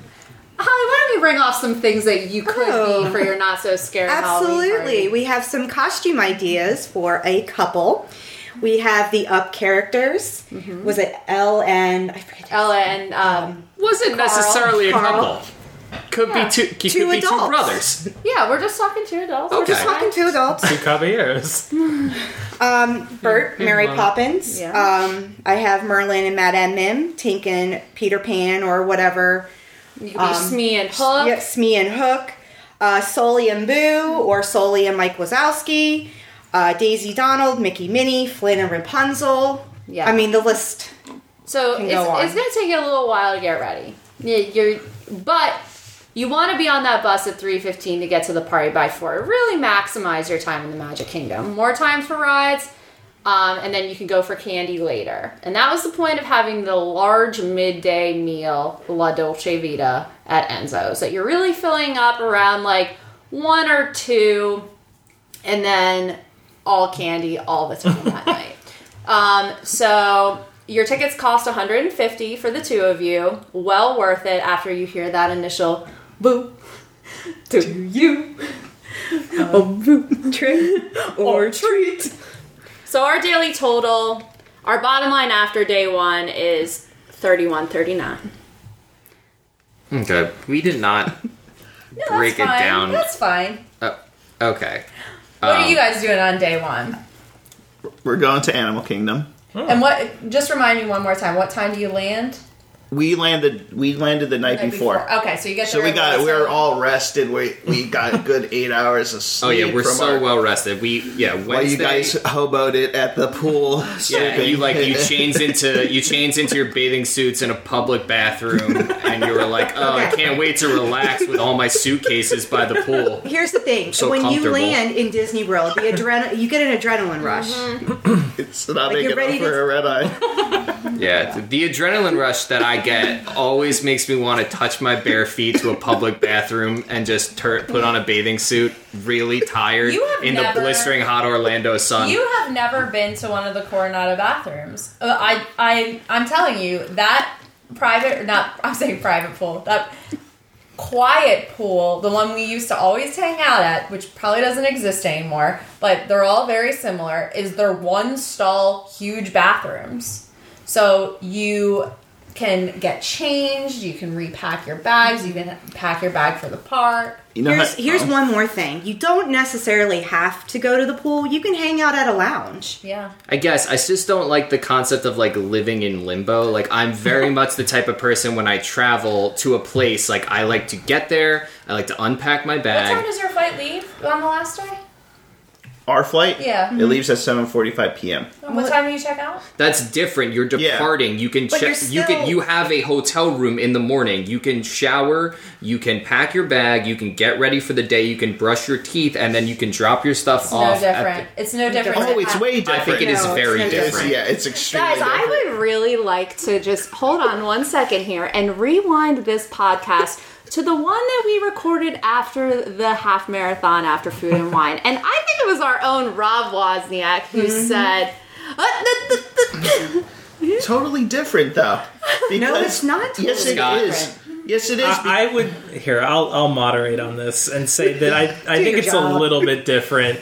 Holly, why don't you bring off some things that you could Oh. be for your not so scary Halloween Absolutely. party? We have some costume ideas for a couple. We have the Up characters. Was it L and I forget? Ella and um, Wasn't necessarily a Carl. couple. Could Yeah. be two. Could Two be two adults. brothers. yeah, we're just talking two adults. We're just Talking two adults. Two caballeros. Um, Bert, Mary Poppins. Yeah. Um, I have Merlin and Madame Mim, Tink and Peter Pan, or whatever. You could be Smee and Hook. Yep, Smee and Hook. Uh, Sully and Boo, or Sully and Mike Wazowski. Uh, Daisy Donald, Mickey Minnie, Flynn and Rapunzel. Yeah. I mean, the list. So Can it's, go it's going to take you a little while to get ready. Yeah, you're, but you want to be on that bus at 3.15 to get to the party by 4 really maximize your time in the magic kingdom. More time for rides um, and then you can go for candy later. And that was the point of having the large midday meal la dolce vita at enzo's that you're really filling up around like one or two and then all candy all the time that [LAUGHS] night. Um, so your tickets cost 150 for the two of you. Well worth it after you hear that initial boo to you. A boo trick or treat. So our daily total, our bottom line after day one is 31.39. Okay, we did not [LAUGHS] No, that's break it fine. down. That's fine. Uh, okay. What are Um, you guys doing on day one? We're going to Animal Kingdom. And what? Just remind me one more time. What time do you land? We landed. We landed the night, Night before. Okay, so you get So we got. We were time? all rested. We we got a [LAUGHS] good eight hours of sleep. Oh yeah, we're from so our- well rested. We yeah. Wednesday, While you guys hoboed it at the pool. [LAUGHS] Yeah, you like you [LAUGHS] changed into you changed into your bathing suits in a public bathroom, and you were like, "Oh, I can't wait to relax with all my suitcases by the pool." Here's the thing: So when you land in Disney World, the adrenaline you get an adrenaline rush. It's not Like, big you're for to- a red eye. Yeah, the adrenaline rush that I get always makes me want to touch my bare feet to a public bathroom and just tur- put on a bathing suit, really tired in never- the blistering hot Orlando sun. You have never been to one of the Coronado bathrooms. Uh, I, I, I'm telling you that private, not I'm saying private pool. That quiet pool, the one we used to always hang out at, which probably doesn't exist anymore, but they're all very similar. Is they're one stall, huge bathrooms. So you can get changed. You can repack your bags. You can pack your bag for the park. You know Here's how- here's oh. one more thing: you don't necessarily have to go to the pool. You can hang out at a lounge. Yeah. I guess I just don't like the concept of like living in limbo. Like I'm very [LAUGHS] much the type of person when I travel to a place, like I like to get there, I like to unpack my bag. What time does your flight leave on the last day? Our flight. Yeah. It mm-hmm. leaves at 7:45 p.m. And What time do you check out? That's different. You're Yeah. departing. You can But check. you're You can. still- You have a hotel room in the morning. You can shower. You can pack your bag. You can get ready for the day. You can brush your teeth, and then you can drop your stuff It's off. no at different. It's no different. Oh, than it's ha- way the- different. I think it is No, it's very no It's, different. yeah, it's extremely different. Guys, I would really like to just hold on one second here and rewind this podcast to the one that we recorded after the half marathon after food and wine. And I think it was our own Rob Wozniak who said, "Uh, totally different though. No, it's not. Totally Yes, it Scott. is. Yes, it is. I, I would here. I'll I'll moderate on this and say that I I think it's job. a little bit different.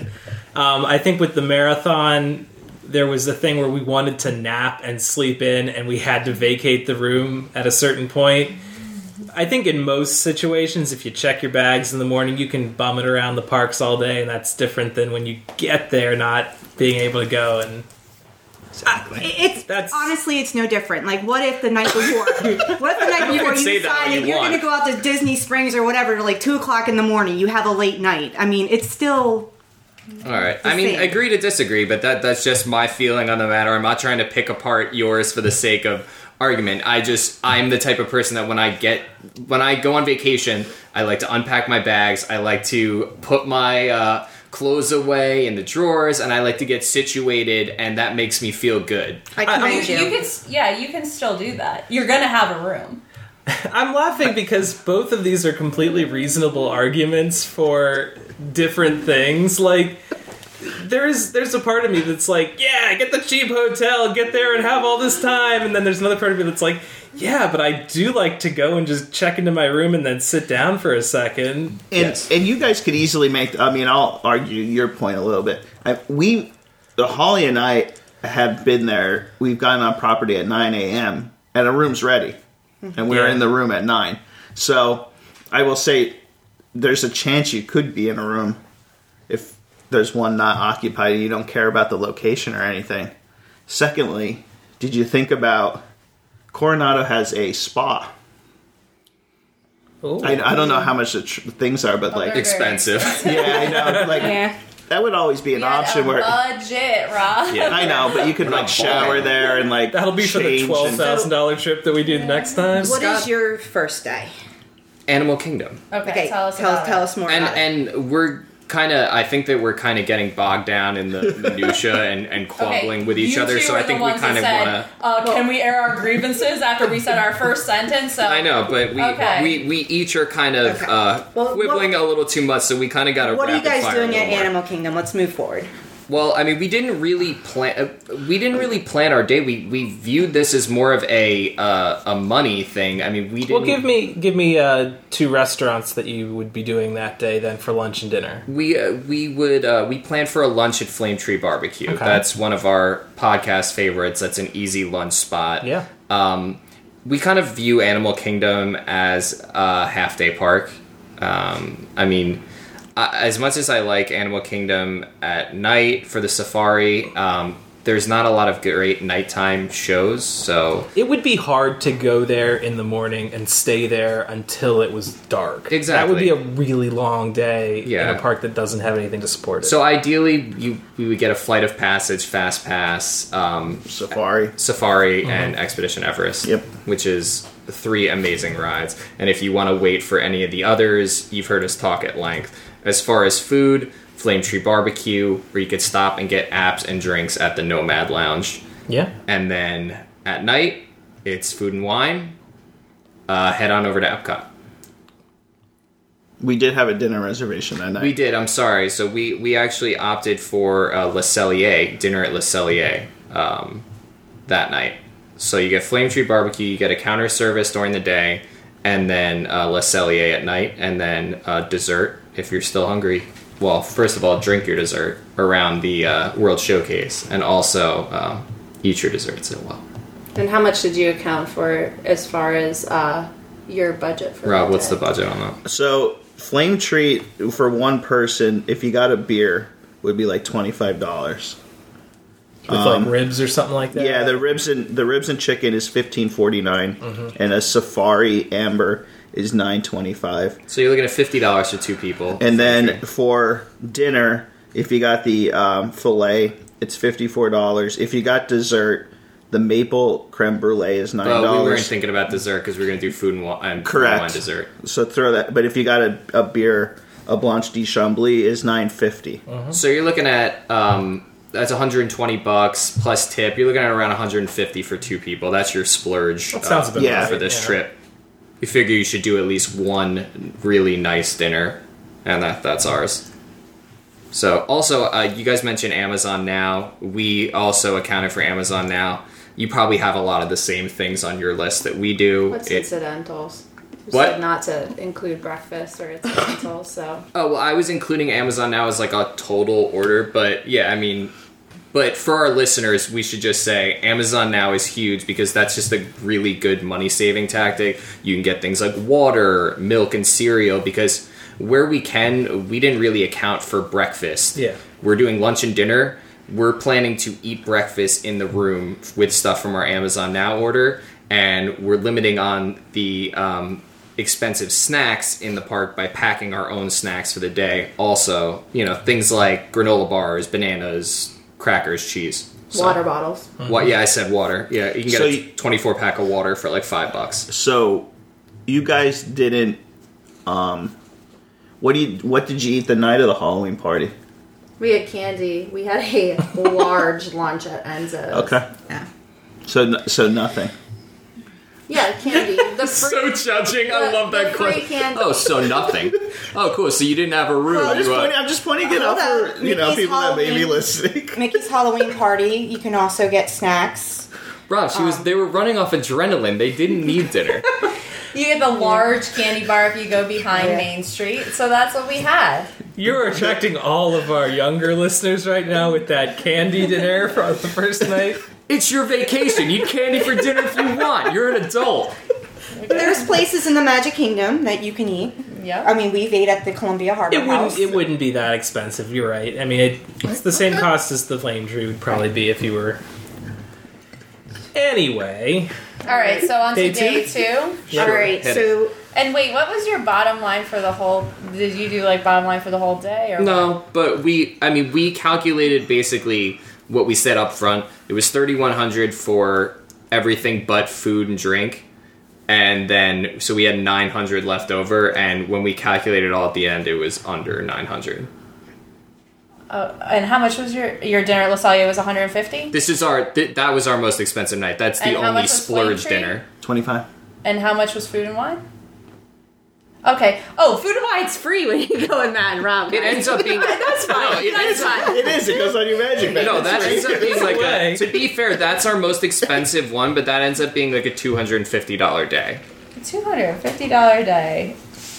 Um, I think with the marathon, there was a thing where we wanted to nap and sleep in, and we had to vacate the room at a certain point. I think in most situations, if you check your bags in the morning, you can bum it around the parks all day, and that's different than when you get there not being able to go. And It's That's- honestly, it's no different. Like, what if the night before? [LAUGHS] what if the night You before can you, say that all decide you you're going to go out to Disney Springs or whatever, like two o'clock in the morning? You have a late night. I mean, it's still. All right. I mean, same. agree to disagree, but that that's just my feeling on the matter. I'm not trying to pick apart yours for the sake of argument. I just I'm the type of person that when I get when I go on vacation, I like to unpack my bags. I like to put my uh, clothes away in the drawers, and I like to get situated, and that makes me feel good. I You, commend you. you can, yeah, you can still do that. You're gonna have a room. [LAUGHS] I'm laughing because both of these are completely reasonable arguments for different things. Like there's there's a part of me that's like, yeah, get the cheap hotel, get there and have all this time, and then there's another part of me that's like, yeah, but I do like to go and just check into my room and then sit down for a second. and Yes. and you guys could easily make. I mean, I'll argue your point a little bit. I, we, the Holly and I have been there. We've gotten on property at 9 a.m. and a room's ready, and we're Yeah. in the room at nine. So I will say, there's a chance you could be in a room if there's one not occupied and you don't care about the location or anything. Secondly, did you think about Coronado has a spa? Ooh. I, I don't know how much the tr- things are, but like they're- Expensive. [LAUGHS] yeah, I know. Like yeah. that would always be an Yeah, option a where budget, Rob. Yeah. I know, but you could like shower balling. there and like That'll be for the change twelve and- thousand dollar trip that we do next time. What is Scott- your first day? Animal Kingdom. Okay, Okay, tell us tell about us, tell it. us more and about it. and we're kind of I think that we're kind of getting bogged down in the [LAUGHS] minutia and and quabbling with each other. So I think we kind of want to. Uh, can we air our grievances after we said our first sentence? So I know, but we Okay. we, we each are kind of Okay. uh, Well, quibbling a little too much, so we kind of got to. What are you guys doing at Animal Kingdom? Let's move forward. Well, I mean, we didn't really plan. Uh, we didn't really plan our day. We we viewed this as more of a uh, a money thing. I mean, we didn't. Well, give me give me uh, two restaurants that you would be doing that day then for lunch and dinner. We uh, we would uh, we planned for a lunch at Flame Tree Barbecue. Okay. That's one of our podcast favorites. That's an easy lunch spot. Yeah. Um, we kind of view Animal Kingdom as a half day park. Um, I mean, uh, as much as I like Animal Kingdom at night for the safari, um, there's not a lot of great nighttime shows. So It would be hard to go there in the morning and stay there until it was dark. Exactly. That would be a really long day Yeah. in a park that doesn't have anything to support it. so ideally, you we would get a flight of passage, fast pass, um, Safari. Safari and Expedition Everest. Yep. Which is three amazing rides. And if you want to wait for any of the others, you've heard us talk at length. As far as food, Flame Tree Barbecue, where you could stop and get apps and drinks at the Nomad Lounge. yeah. And then at night, it's food and wine. Uh, head on over to Epcot. We did have a dinner reservation that night. We did. I'm sorry. So we we actually opted for uh, Le Cellier dinner at Le Cellier um, that night. So you get Flame Tree Barbecue, you get a counter service during the day, and then uh, Le Cellier at night, and then uh, dessert if you're still hungry. Well, first of all, drink your dessert around the uh, World Showcase, and also um, eat your desserts as well. And how much did you account for as far as uh, your budget for Rob, that what's day? the budget on that? So Flame Tree for one person, if you got a beer, would be like twenty five dollars. With like ribs or something like that. Um, Yeah, the ribs and the ribs and chicken is fifteen forty and a Safari Amber is nine twenty five. So you're looking at fifty dollars for two people, And then for dinner, if you got the um, fillet, it's fifty four dollars. If you got dessert, the maple creme brulee is nine but we weren't thinking about dessert because we are going to do food and wine, and Correct. wine dessert. so throw that. But if you got a, a beer, a Blanche de Chambly is nine fifty. So you're looking at um, that's 120 bucks plus tip. You're looking at around 150 for two people. That's your splurge. That sounds uh, about Yeah. for this yeah. trip. You figure you should do at least one really nice dinner, and that that's ours. So also, uh, you guys mentioned Amazon Now. We also accounted for Amazon Now. You probably have a lot of the same things on your list that we do. What's It- incidentals? You What? said not to include breakfast or [LAUGHS] incidentals, so Oh well, I was including Amazon now as like a total order, but yeah, I mean, but for our listeners, we should just say Amazon now is huge because that's just a really good money saving tactic. You can get things like water, milk, and cereal because where we can, we didn't really account for breakfast. Yeah. we're doing lunch and dinner. We're planning to eat breakfast in the room with stuff from our Amazon Now order, and we're limiting on the um, expensive snacks in the park by packing our own snacks for the day. Also, you know, things like granola bars, bananas, crackers, cheese. So- water bottles. What? Yeah, I said water. Yeah, you can get So a you- 24 pack of water for like five bucks. So you guys didn't. Um, what do you? What did you eat the night of the Halloween party? We had candy. We had a [LAUGHS] large lunch at Enzo's. Okay. Yeah. So n- so nothing. Yeah, candy. [LAUGHS] The free, So judging. I the- love that the question. candy. Oh, so nothing. [LAUGHS] Oh, cool. So you didn't have a room. I'm just uh, pointing. I'm just pointing it out for up. you know Mickey's people that may be Halloween. listening. [LAUGHS] Mickey's Halloween party. You can also get snacks. Rob, she was. They were running off adrenaline. They didn't need dinner. You get the large candy bar if you go behind Yeah. Main Street. So that's what we had. You're attracting all of our younger listeners right now with that candy dinner for the first night. It's your vacation. Eat candy for dinner if you want. You're an adult. There's places in the Magic Kingdom that you can eat. Yep. I mean, we've ate at the Columbia Harbor It wouldn't. House. It wouldn't be that expensive. You're right. I mean, it, it's the same cost as the flame tree would probably be if you were. Anyway, All right, so on Day to day two? two. Sure. All right, Hit so And wait, what was your bottom line for the whole? Did you do like bottom line for the whole day or No, but we. I mean, we calculated basically what we said up front. It was thirty one hundred for everything but food and drink. and then so we had 900 left over, and when we calculated it all at the end, it was under 900. Uh, and how much was your your dinner at La Salle? Was 150. This is our th- that was our most expensive night. That's the only much was Flame splurge dinner. 25. And how much was food and wine? Okay. Oh, food and wine. It's free when you go in Matt and Rob. It ends up [LAUGHS] being That's fine. No, it That's ends up- fine. It is. It goes on your magic bag. No, that ends up being [LAUGHS] like a, way. to be fair, that's our most expensive one, but that ends up being like a two hundred and fifty dollar day. Two hundred fifty dollar day.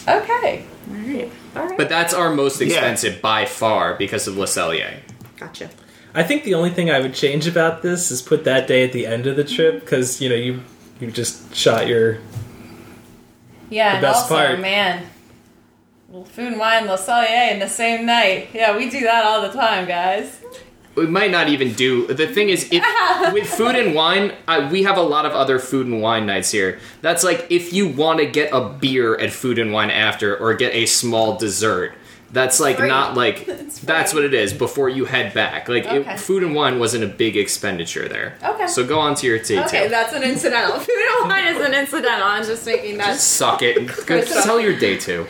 Okay. All right. All right. But that's our most Yeah. expensive by far because of Le Cellier. Gotcha. I think the only thing I would change about this is put that day at the end of the trip because you know you you just shot your Yeah, The and best also, part. man, well, food and wine, La Salle in the same night. Yeah, we do that all the time, guys. We might not even do. The thing is, if [LAUGHS] with food and wine, I, we have a lot of other food and wine nights here. That's like if you want to get a beer at food and wine after, or get a small dessert. That's like Free. not like [LAUGHS] It's that's what it is before you head back. Like Okay. it, food and wine wasn't a big expenditure there. Okay. So go on to your tea. Okay, too. that's an incidental. [LAUGHS] Food and wine is an incidental. I'm just making that. Just Suck it. [LAUGHS] Go tell your day two.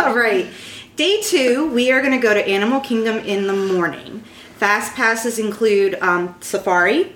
All right. Day two, we are going to go to Animal Kingdom in the morning. Fast passes include um, Safari,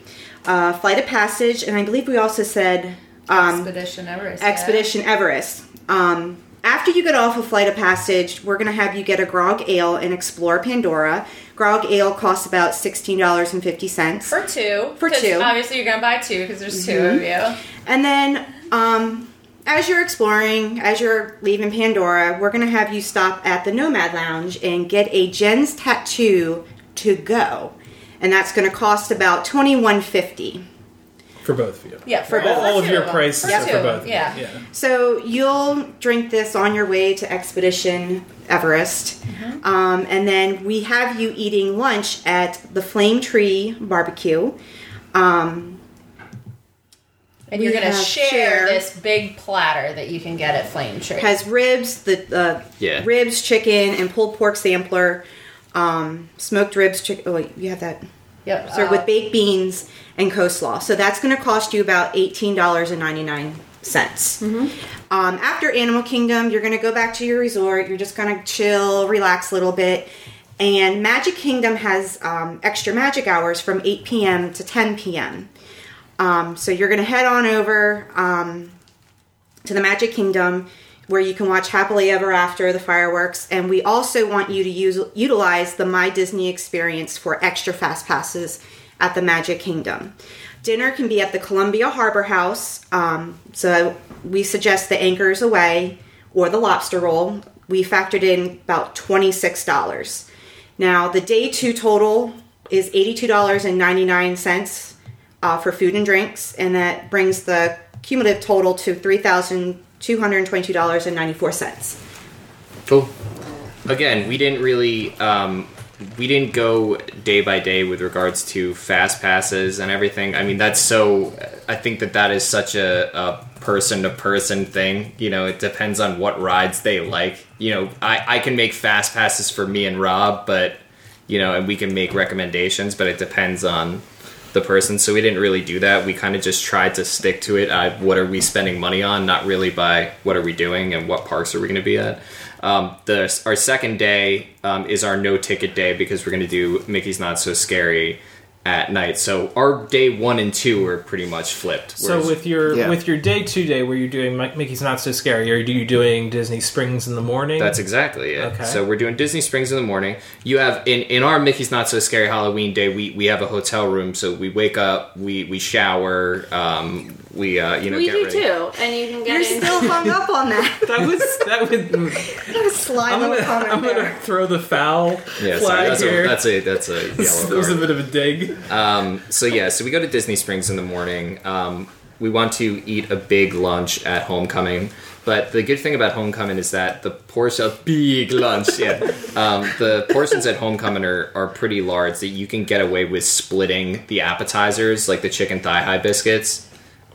uh, Flight of Passage, and I believe we also said um, Expedition Everest. Expedition Everest. Um, after you get off of Flight of Passage, we're going to have you get a Grog Ale and explore Pandora. Grog Ale costs about $16.50. For two. For two. Obviously, you're going to buy two because there's 2 of you. And then, um, as you're exploring, as you're leaving Pandora, we're going to have you stop at the Nomad Lounge and get a Jenn's tattoo to go. And that's going to cost about $21.50. for both of you. Yeah, for, all, all of your them. prices For for both. Yeah. yeah. So you'll drink this on your way to Expedition Everest. Um, and then we have you eating lunch at the Flame Tree Barbecue. Um, And you're going to share, share. this big platter that you can get at Flame Tree. has ribs, the uh, Yeah. ribs, chicken, and pulled pork sampler. Um, smoked ribs, chicken. Oh, wait, you have that. Yep. So uh, with baked beans and coleslaw. So that's going to cost you about eighteen dollars and ninety nine cents. Um, after Animal Kingdom, you're going to go back to your resort. You're just going to chill, relax a little bit. And Magic Kingdom has um, extra magic hours from 8 p.m. to 10 p.m. Um, so you're going to head on over um, to the Magic Kingdom where you can watch Happily Ever After, the fireworks. And we also want you to use utilize the My Disney experience for extra fast passes at the Magic Kingdom. Dinner can be at the Columbia Harbor House. Um, so we suggest the Anchors Away or the Lobster Roll. We factored in about $26. Now, the day two total is $82.99 uh, for food and drinks, and that brings the cumulative total to $3,222.94. Cool. Again, we didn't really um, we didn't go day by day with regards to fast passes and everything. I mean, that's so. I think that that is such a, a person to person thing. You know, it depends on what rides they like. You know, I I can make fast passes for me and Rob, but you know, and we can make recommendations, but it depends on the person. So we didn't really do that. We kind of just tried to stick to it. What are we spending money on? Not really by what are we doing and what parks are we going to be at. Um, the our second day um, is our no ticket day because we're going to do Mickey's Not So Scary at night. So our day one and two are pretty much flipped. So with your Yeah. with your day two day where you're doing Mickey's Not So Scary, are you doing Disney Springs in the morning? That's exactly it. Okay. So we're doing Disney Springs in the morning. You have in in our Mickey's Not So Scary Halloween day. We we have a hotel room, so we wake up, we we shower, um, we uh, you know we get do ready. too, and you can get. You're in. still hung up on that. [LAUGHS] that was that [LAUGHS] was. Sly I'm gonna, comment I'm there. gonna throw the foul Yeah, sorry, that's here. a, that's a that's a This [LAUGHS] yellow was a bit of a dig. Um, so yeah, so we go to Disney Springs in the morning. Um, we want to eat a big lunch at Homecoming, but the good thing about Homecoming is that the portion of big lunch, yeah, um, the portions at Homecoming are, are pretty large. That you can get away with splitting the appetizers, like the chicken thigh high biscuits,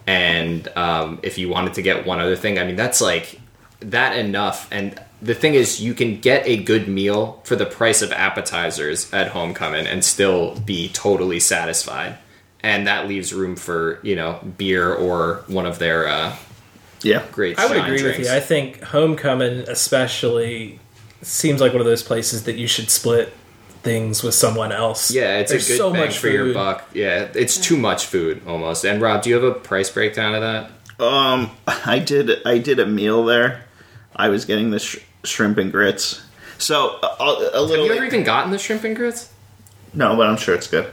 and um, if you wanted to get one other thing, I mean that's like that enough. And the thing is, you can get a good meal for the price of appetizers at Homecoming and still be totally satisfied. And that leaves room for you know beer or one of their uh, Yeah. great. I would shine agree with you. I think Homecoming, especially, seems like one of those places that you should split things with someone else. Yeah, it's There's a good so bang much for your buck. Yeah, it's too much food almost. And Rob, do you have a price breakdown of that? Um, I did. I did a meal there. I was getting the sh- shrimp and grits. So a, a Have you ever even gotten the shrimp and grits? no, but I'm sure it's good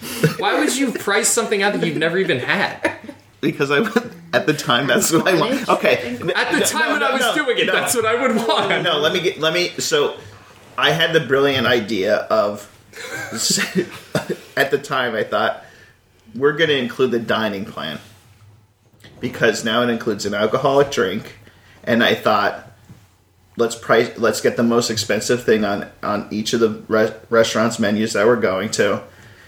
[LAUGHS] Why would you price something out that you've never even had? because I at the time that's what I want. Okay, At the time when I was doing it, that's what I would want. No, let me get. Let me. So, I had the brilliant idea of. at the time, I thought we're going to include the dining plan because now it includes an alcoholic drink, and I thought let's price. Let's get the most expensive thing on on each of the re- restaurants menus that we're going to,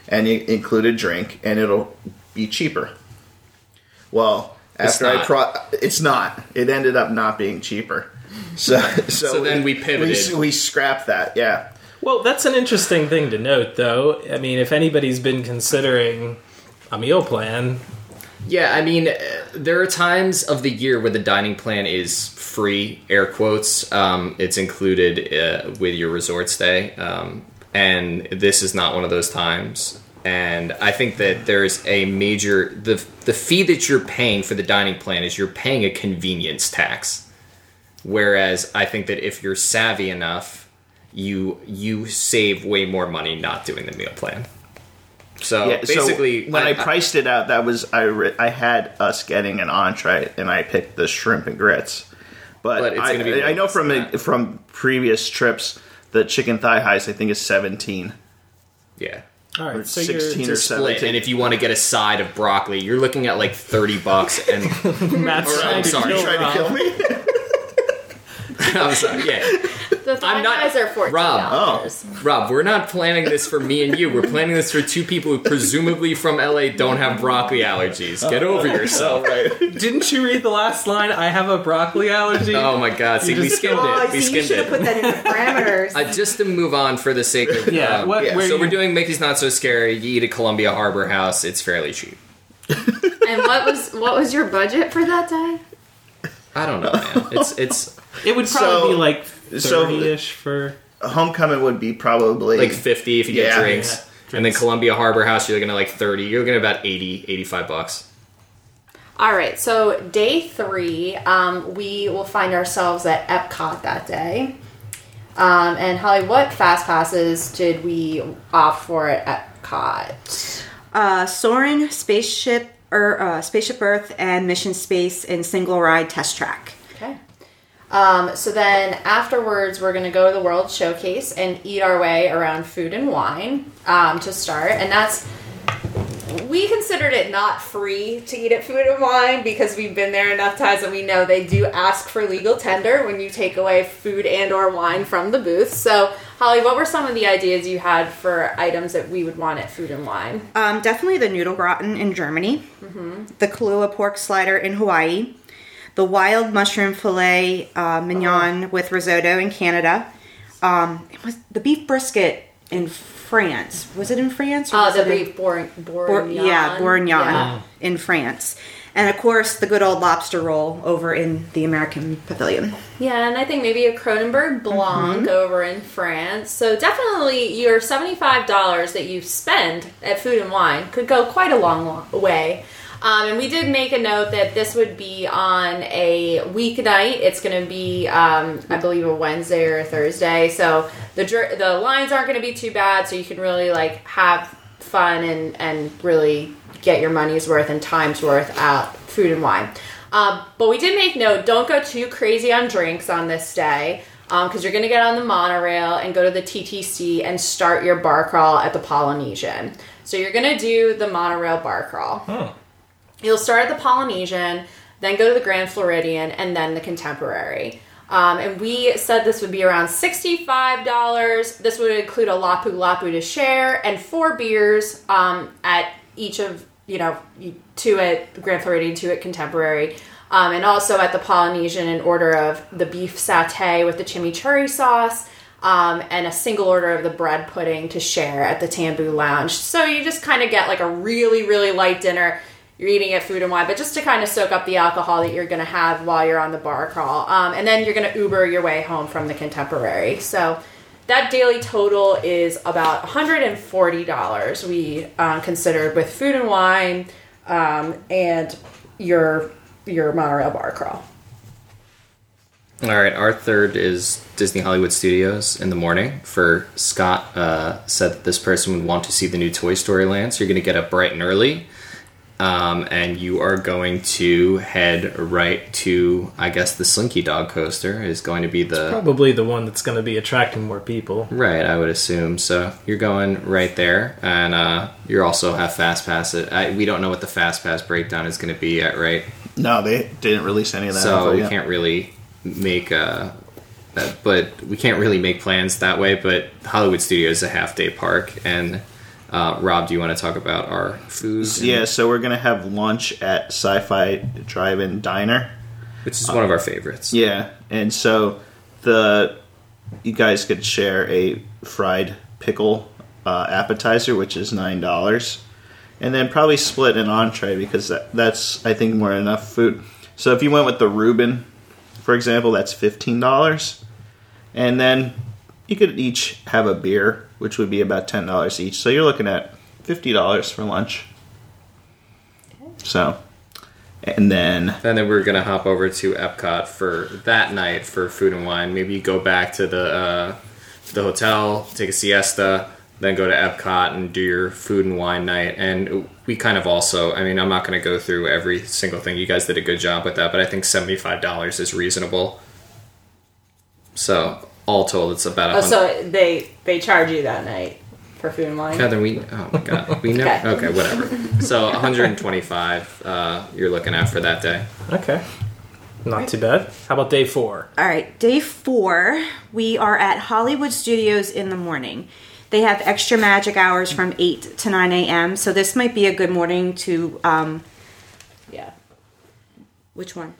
and include a drink, and it'll be cheaper. Well, after I pro, it's not. It ended up not being cheaper. [LAUGHS] So, so, So then we pivoted. We, we scrapped that. Yeah. Well, that's an interesting thing to note, though. I mean, if anybody's been considering a meal plan, Yeah, I mean, uh, there are times of the year where the dining plan is free, air quotes. Um, it's included uh, with your resort stay, um, and this is not one of those times. And I think that there's a major the the fee that you're paying for the dining plan is you're paying a convenience tax. Whereas I think that if you're savvy enough, you you save way more money not doing the meal plan. So yeah. so basically, when I, priced it out, that was I. Re- I had us getting an entree, and I picked the shrimp and grits. But, But it's I, gonna be I know from than that. from previous trips, the chicken thigh highs I think is seventeen. yeah. all right, Or so 16 you're or split, 17. and if you want to get a side of broccoli, you're looking at like thirty bucks. And [LAUGHS] Matt's Or, trying I'm to sorry, kill trying to kill me. [LAUGHS] I'm sorry, yeah, [LAUGHS] The thigh I'm not- highs are fourteen dollars. Rob, we're not planning this for me and you. We're planning this for two people who presumably from LA don't have broccoli allergies. Get over [LAUGHS] yourself. right. Didn't you read the last line? I have a broccoli allergy. Oh my God! See, we just- skimmed Oh, it. We see, you skimmed should have put it. that in the parameters. Uh, just to move on for the sake of Yeah, um, what- where so you- we're doing Mickey's Not So Scary. You eat at Columbia Harbor House. It's fairly cheap. And what was what was your budget for that day? I don't know, man. It's it's [LAUGHS] It would probably So- be like so- thirty-ish for. Homecoming would be probably like 50 if you get Yeah. drinks. Yeah, And then drinks. Columbia Harbor House, you're looking at like 30. You're looking at about 80, 85 bucks. All right, so day three, um, we will find ourselves at Epcot that day. Um, and Holly, what fast passes did we opt for at Epcot? uh, Soarin', Spaceship, or uh, Spaceship Earth, and Mission Space in single ride test track. Okay. Um, so then afterwards, we're going to go to the World Showcase and eat our way around food and wine um, to start. And that's, we considered it not free to eat at Food and Wine because we've been there enough times and we know they do ask for legal tender when you take away food and or wine from the booth. So, Holly, what were some of the ideas you had for items that we would want at Food and Wine? Um, definitely the noodle gratin in Germany, the Kahlua pork slider in Hawaii, the wild mushroom filet uh, mignon with risotto in Canada, um, it was the beef brisket in France. Was it in France? or Uh, the it bourg- yeah, bourguignon Yeah. in France. And of course, the good old lobster roll over in the American Pavilion. Yeah, and I think maybe a Kronenbourg Blanc over in France. So definitely your $75 that you spend at Food and Wine could go quite a long lo- way. Um, and we did make a note that this would be on a weeknight. It's going to be, um, I believe, a Wednesday or a Thursday. So the dr- the lines aren't going to be too bad. So you can really like have fun and and really get your money's worth and time's worth at Food and Wine. Um, but we did make note: don't go too crazy on drinks on this day. Because you're going to get on the monorail and go to the TTC and start your bar crawl at the Polynesian. So you're going to do the monorail bar crawl. You'll start at the Polynesian, then go to the Grand Floridian, and then the Contemporary. Um, and we said this would be around $65. This would include a Lapu Lapu to share and four beers um, at each of, you know, two at Grand Floridian, two at Contemporary. Um, and also at the Polynesian, an order of the beef satay with the chimichurri sauce. Um, and a single order of the bread pudding to share at the Tambu Lounge. So you just kind of get like a really, really light dinner you're eating at Food and Wine, but just to kind of soak up the alcohol that you're going to have while you're on the bar crawl. Um, and then you're going to Uber your way home from the Contemporary. So that daily total is about $140 we uh, considered with Food and Wine um, and your your monorail bar crawl. All right, our third is Disney Hollywood Studios in the morning. For Scott uh, said that this person would want to see the new Toy Story land, so you're going to get up bright and early, um, and you are going to head right to, I guess, the Slinky Dog coaster is going to be the Probably the one that's going to be attracting more people. right. I would assume so. You're going right there, and uh, you also have fast pass. It. I, we don't know what the fast pass breakdown is going to be yet, right? No, they didn't release any of that. so we yet. can't really make uh uh, but we can't really make plans that way but hollywood studios is a half day park and uh, rob do you want to talk about our food Yeah, so we're gonna have lunch at Sci-Fi Drive-In Diner. which is one of our favorites Yeah, and so the you guys could share a fried pickle uh, appetizer, which is nine dollars, and then probably split an entree because that, that's I think more than enough food. So if you went with the Reuben, for example, that's fifteen dollars, and then you could each have a beer, which would be about ten dollars each. So you're looking at fifty dollars for lunch. So, and then and then we're gonna hop over to epcot for that night for food and wine. Maybe go back to the uh, the hotel take a siesta then go to epcot and do your food and wine night. And we kind of also i mean i'm not going to go through every single thing. You guys did a good job with that but i think $75 is reasonable. So all told it's about a Oh, hundred so they they charge you that night for Food and Wine? Heather, we oh my god, we [LAUGHS] know. Okay. Okay, whatever. So 125, uh, you're looking at for that day. Okay. Not too bad. How about day four? All right, day four, we are at Hollywood Studios in the morning. They have extra magic hours from 8 to 9 a.m., so this might be a good morning to. Um, Yeah. which one?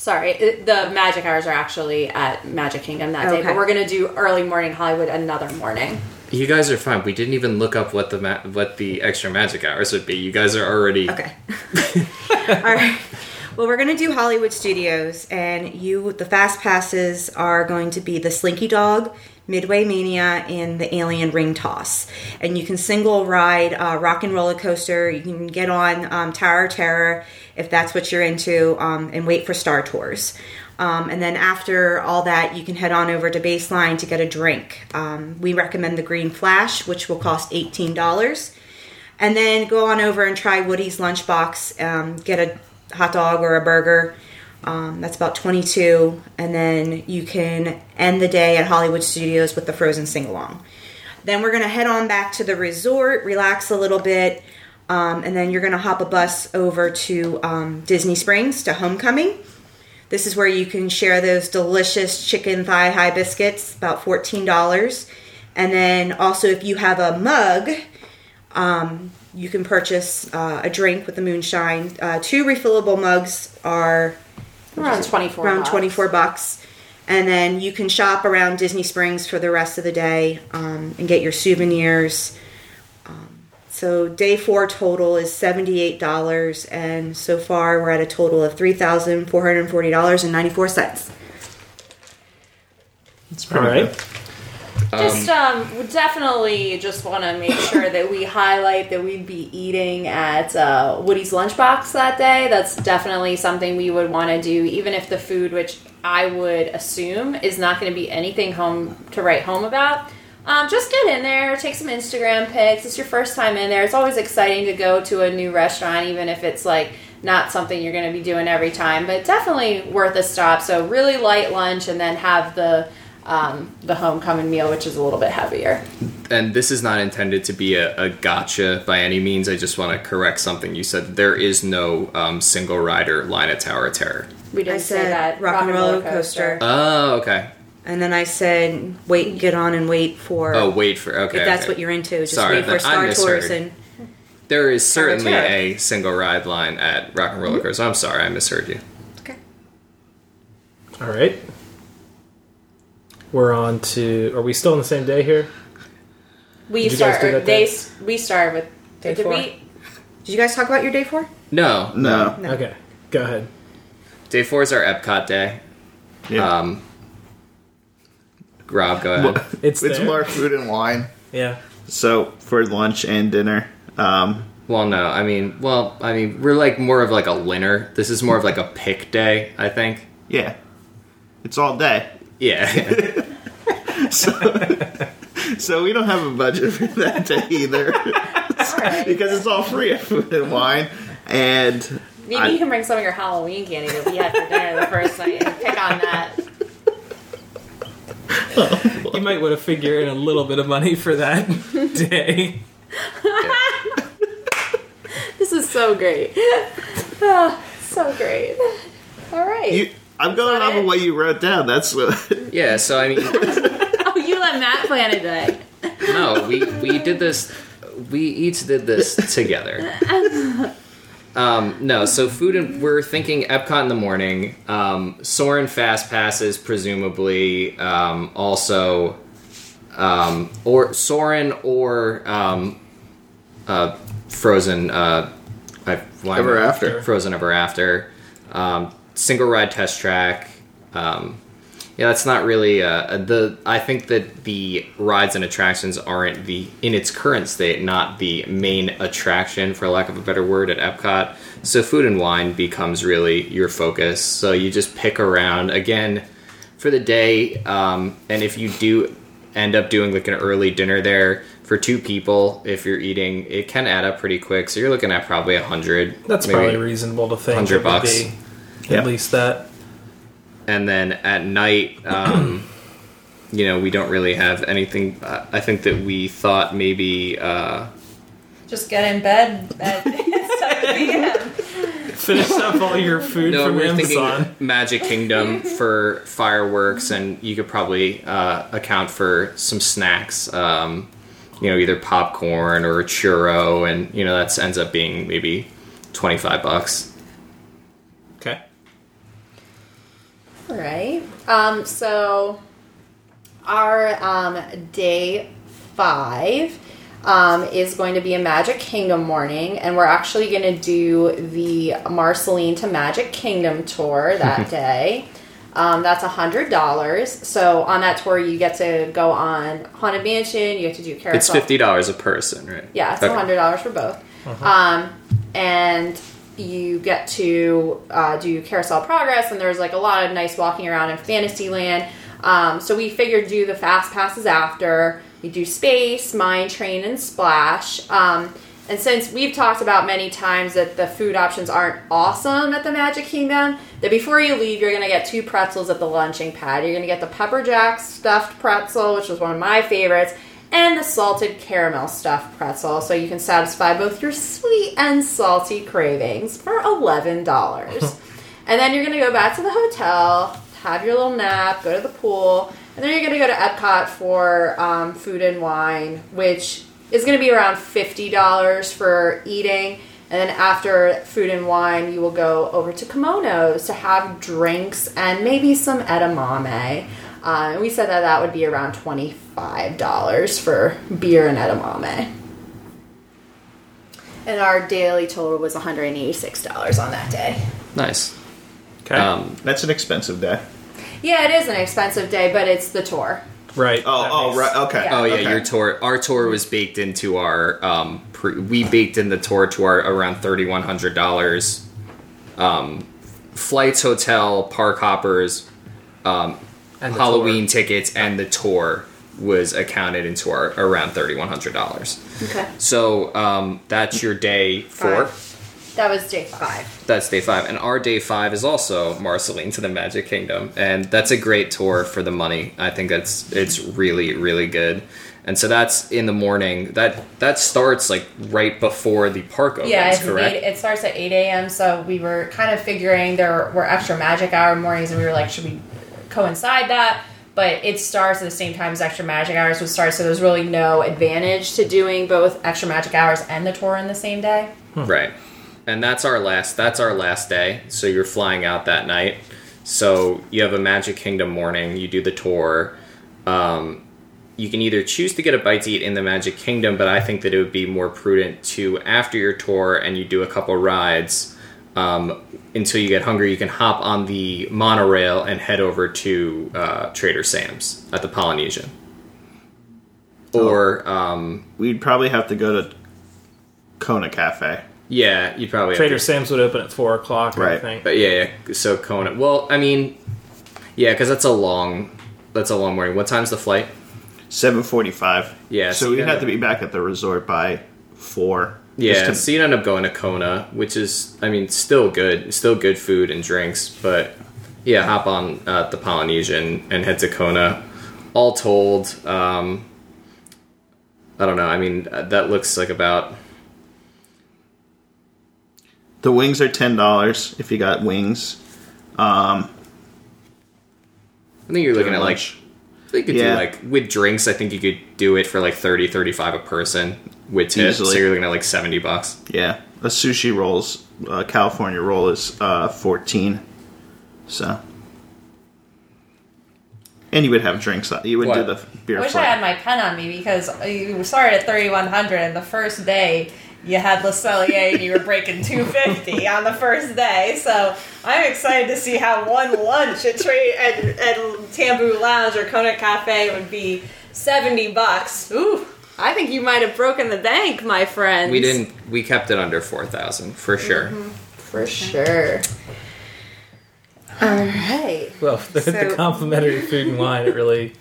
Sorry, uh, the magic hours are actually at Magic Kingdom that day, but we're gonna do early morning Hollywood another morning. You guys are fine. We didn't even look up what the ma- what the extra magic hours would be. You guys are already Okay. [LAUGHS] All right. Well, we're going to do Hollywood Studios, and you, the fast passes are going to be the Slinky Dog, Midway Mania, and the Alien Ring Toss. And you can single ride uh, Rock and Roller Coaster. You can get on um, Tower Terror if that's what you're into, um, and wait for Star Tours. Um, and then after all that, you can head on over to Baseline to get a drink. Um, we recommend the Green Flash, which will cost eighteen dollars and then go on over and try Woody's Lunchbox. Um, get a hot dog or a burger. Um, that's about 22 and then you can end the day at Hollywood Studios with the Frozen sing along. Then we're going to head on back to the resort, relax a little bit, um, and then you're going to hop a bus over to um, Disney Springs to Homecoming. This is where you can share those delicious chicken thigh high biscuits, about $14. And then also, if you have a mug, um, you can purchase uh, a drink with the moonshine. Uh, two refillable mugs are Around twenty four. around 24 bucks. And then you can shop around Disney Springs for the rest of the day um, and get your souvenirs. Um, so day four total is $78, and so far we're at a total of $3,440.94. it's All right. Just um, we definitely just want to make [LAUGHS] sure that we highlight that we'd be eating at uh, Woody's Lunchbox that day. That's definitely something we would want to do, even if the food, which I would assume is not going to be anything home to write home about. Um, just get in there, take some Instagram pics. It's your first time in there. It's always exciting to go to a new restaurant, even if it's like not something you're going to be doing every time, but definitely worth a stop. So really light lunch, and then have the um, the homecoming meal, which is a little bit heavier. and this is not intended to be a, a gotcha by any means. I just want to correct something you said. There is no um, single rider line at Tower of Terror. We didn't I say that. rock and roller coaster. Oh, okay. And then I said, wait, get on and wait for. Oh, wait for okay. if that's okay. what you're into, just Sorry, wait for Star Tours and There is certainly a single ride line at Rock and Roller Coaster. I'm sorry, I misheard you. Okay. All right. We're on to. Are we still on the same day here? We Did you guys start. do that they day? s- we started with. Day did four? we? Did you guys talk about your day four? No, No. No. Okay, go ahead. Day four is our Epcot day. Yeah. Um, Rob, go ahead. [LAUGHS] It's it's there. more food and wine. Yeah. So for lunch and dinner, um, Well, no, I mean, well, I mean, we're like more of like a winner. This is more of like a pick day, I think. yeah, it's all day. Yeah. [LAUGHS] So so we don't have a budget for that day either, [LAUGHS] because it's all free at food and wine. And Maybe I- you can bring some of your Halloween candy that we had for dinner the first night and pick on that. You might want to figure in a little bit of money for that day. [LAUGHS] This is so great. Ah, so great. All right. you, I'm going that off of what you wrote down. That's what. [LAUGHS] yeah, so I mean, [LAUGHS] oh, you let Matt plan it today. no, we we did this. We each did this together. [LAUGHS] Um, no, so food and we're thinking Epcot in the morning. Um, Soarin' fast passes, presumably. Um, also, um, or Soarin' or um, uh, Frozen. Uh, I, why am I- Ever After. Frozen Ever After. Um, single ride test track. Um, yeah, that's not really uh, the. I think that the rides and attractions aren't the in its current state, not the main attraction, for lack of a better word, at Epcot. So food and wine becomes really your focus. So you just pick around again for the day, um, and if you do end up doing like an early dinner there for two people, if you're eating, it can add up pretty quick. So you're looking at probably a hundred. That's probably reasonable to think. 100 bucks. be Yeah. At least that. and then at night um, [CLEARS THROAT] you know we don't really have anything uh, i think that we thought maybe uh, Just get in bed at [LAUGHS] 7 p.m. Finish up all your food no from we're Amazon. thinking magic kingdom for fireworks and you could probably uh, account for some snacks um, you know either popcorn or a churro and you know that ends up being maybe 25 bucks Okay. All right. Um, so our um, day five um, is going to be a Magic Kingdom morning, and we're actually going to do the Marceline to Magic Kingdom tour that [LAUGHS] day. Um, that's hundred dollars. So on that tour, you get to go on Haunted Mansion. You get to do carousel. it's $50 a person right Yeah, it's Okay. hundred dollars for both. Um, and you get to uh, do carousel progress, and there's like a lot of nice walking around in Fantasyland. Um, so we figured do the fast passes after. We do space, mine train, and splash. Um, and since we've talked about many times that the food options aren't awesome at the Magic Kingdom, that before you leave, you're going to get two pretzels at the lunching pad. You're going to get the pepper jack stuffed pretzel, which was one of my favorites, and the salted caramel stuffed pretzel. So you can satisfy both your sweet and salty cravings for $11. [LAUGHS] and then you're going to go back to the hotel, have your little nap, go to the pool, and then you're going to go to Epcot for um, food and wine, which is going to be around $50 for eating. And then after food and wine, you will go over to Kimonos to have drinks and maybe some edamame. Uh, and we said that that would be around $25 for beer and edamame. And our daily total was $186 on that day. nice Okay. um, That's an expensive day. Yeah, it is an expensive day, but it's the tour. right. Oh, that oh, makes- right. Okay. Yeah. Oh yeah, Okay. your tour. Our tour was baked into our. Um, pre, we baked in the tour to our around thirty one hundred dollars. Um, flights, hotel, park hoppers, um, And the Halloween tour. tickets, and the tour was accounted into our around thirty one hundred dollars. Okay. So um, that's your day four. That was day five. That's day five, and our day five is also Marceline to the Magic Kingdom, and that's a great tour for the money. I think that's it's really really good, and so that's in the morning. That that starts like right before the park opens. Yeah, it's correct. eight, it starts at 8 a.m. So we were kind of figuring there were extra magic hour mornings, and we were like, should we coincide that? But it starts at the same time as extra magic hours would start, so there's really no advantage to doing both extra magic hours and the tour in the same day. Right. And that's our last that's our last day. So you're flying out that night. So you have a Magic Kingdom morning, you do the tour. Um, you can either choose to get a bite to eat in the Magic Kingdom, but I think that it would be more prudent to after your tour and you do a couple rides. Um, until you get hungry, you can hop on the monorail and head over to uh, Trader Sam's at the Polynesian. Or um, We'd probably have to go to Kona Cafe. yeah, you probably have Trader to- Sam's would open at four o'clock. I Right. think. But yeah, yeah. So Kona. Well, I mean, yeah, because that's a long, that's a long morning. What time's the flight? Seven forty-five. Yeah, So so we'd you have gotta- to be back at the resort by four. Yeah, to- so you end up going to Kona, which is, I mean, still good, still good food and drinks, but yeah, hop on uh, the Polynesian and head to Kona. All told, um, I don't know. I mean, uh, that looks like about the wings are ten dollars if you got wings. Um, I think you're looking at like lunch. I think you could Yeah. do like with drinks. I think you could do it for like 30 35 a person with tips. Easily. So you're looking at like seventy bucks. yeah, a sushi rolls uh, California roll is uh, fourteen. So. And you would have drinks. You would do the beer I wish flight. I had my pen on me because you started at 3100 and the first day you had Le Cellier and you were breaking 250 on the first day. So I'm excited to see how one lunch at, Tra- at, at Tambu Lounge or Kona Cafe would be 70 bucks. Ooh, I think you might have broken the bank, my friend. We didn't. We kept it under four thousand for mm-hmm. sure. for sure. All right. Well, [LAUGHS] the, the complimentary food and wine, it really.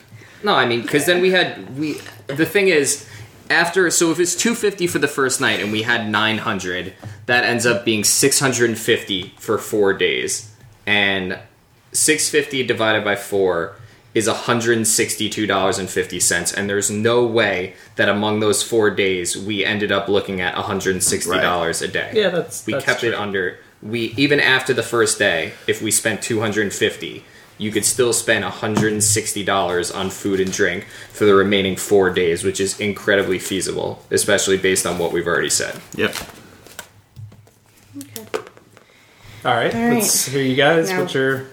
No, I mean, because then we had we. The thing is, after so if it's two fifty for the first night and we had nine hundred, that ends up being six hundred and fifty for four days, and six fifty divided by four is hundred and sixty two dollars and fifty cents, and there's no way that among those four days we ended up looking at hundred and sixty dollars a day. Yeah, that's- we that's kept it under. We even after the first day, if we spent two hundred and fifty you could still spend $160 on food and drink for the remaining four days, which is incredibly feasible, especially based on what we've already said. Yep. Okay. All right, All right. let's hear you guys. Now- What's your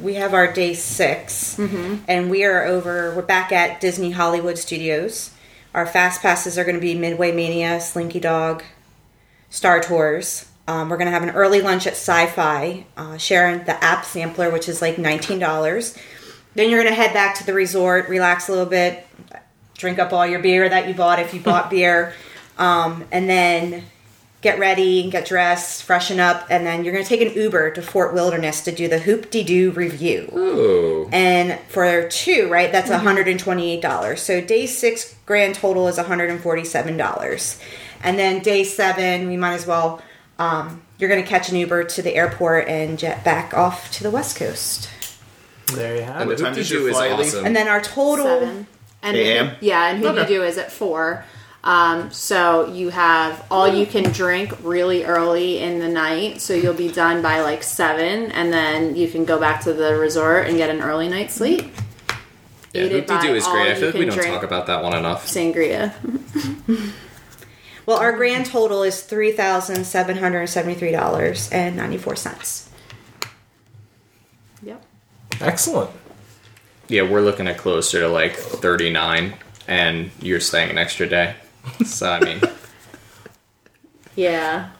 we have our day 6 mm-hmm. and we are over. We're back at Disney Hollywood Studios. Our fast passes are going to be Midway Mania, Slinky Dog, Star Tours. Um, we're going to have an early lunch at Sci-Fi, uh, sharing the app sampler, which is like nineteen dollars. Then you're going to head back to the resort, relax a little bit, drink up all your beer that you bought if you bought [LAUGHS] beer, um, and then get ready, get dressed, freshen up, and then you're going to take an Uber to Fort Wilderness to do the Hoop De Doo revue. Ooh. And for two, right, that's $128. So day six grand total is $147. And then day seven, we might as well, um, you're going to catch an Uber to the airport and jet back off to the West Coast. there you have And it. the time Hoop does your De Doo is awesome. And then our total. Seven. And AM? yeah, and who you do is at four. Um, so you have all you can drink really early in the night, so you'll be done by like seven, and then you can go back to the resort and get an early night's sleep. yeah, aided Hoop De Doo by is great. I you feel like we don't talk about that one enough. Sangria. [LAUGHS] Well, our grand total is $3,773.94. Yep. Excellent. Yeah, we're looking at closer to like 39, and you're staying an extra day. So, I mean, [LAUGHS] Yeah.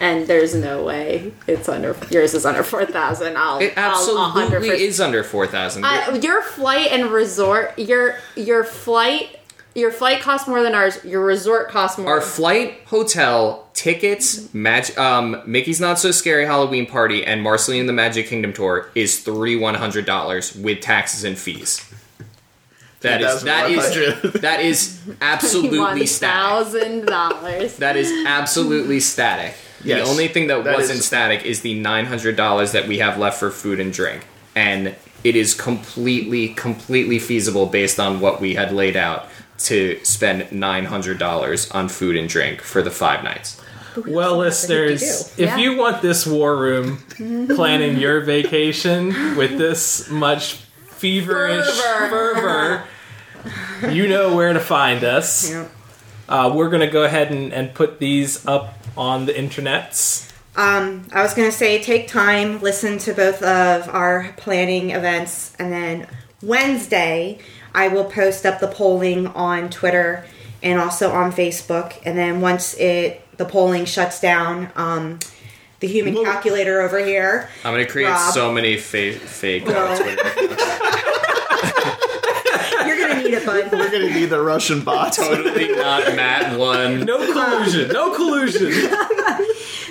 And there's no way it's under yours is under four thousand. I'll it I'll- I'll absolutely 100% is under 4,000. Uh, your flight and resort, your your flight, your flight costs more than ours. Your resort costs more. Our flight, hotel, tickets, mag- um, Mickey's Not So Scary Halloween Party, and Marceline and the Magic Kingdom tour is thirty one hundred dollars with taxes and fees. That is [LAUGHS] that is that is absolutely static. thousand dollars. That is absolutely static. Yes. the only thing that, That wasn't is- static is the nine hundred dollars that we have left for food and drink, and it is completely, completely feasible based on what we had laid out to spend nine hundred dollars on food and drink for the five nights. Well, listeners, if Yeah. you want this war room planning your vacation with this much feverish fervor, you know where to find us. Yep. Uh, we're going to go ahead and, and put these up on the internets. Um, I was going to say take time, listen to both of our planning events, and then Wednesday, I will post up the polling on Twitter and also on Facebook. And then once it the polling shuts down, um, the human Well- calculator over here. I'm gonna create Rob. so many fake fake. Well. Twitter. [LAUGHS] [LAUGHS] You're gonna need it, bud. We're gonna need the Russian [LAUGHS] bots. totally not Matt one. No collusion. No collusion.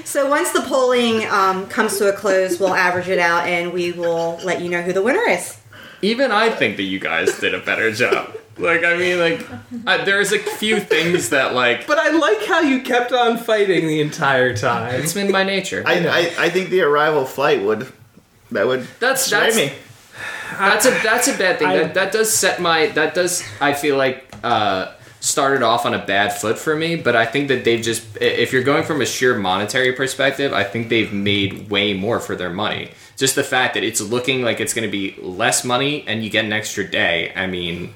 So once the polling um, comes to a close, we'll average it out and we will let you know who the winner is. Even I think that you guys did a better job. Like I mean, like uh, there's a few things that like But I like how you kept on fighting the entire time. it's been my nature. I, I, I think the arrival flight would that would That's that's me. that's a that's a bad thing. I- that that does set my that does I feel like uh started off on a bad foot for me, but I think that they've just if you're going from a sheer monetary perspective, I think they've made way more for their money. Just the fact that it's looking like it's going to be less money and you get an extra day. I mean,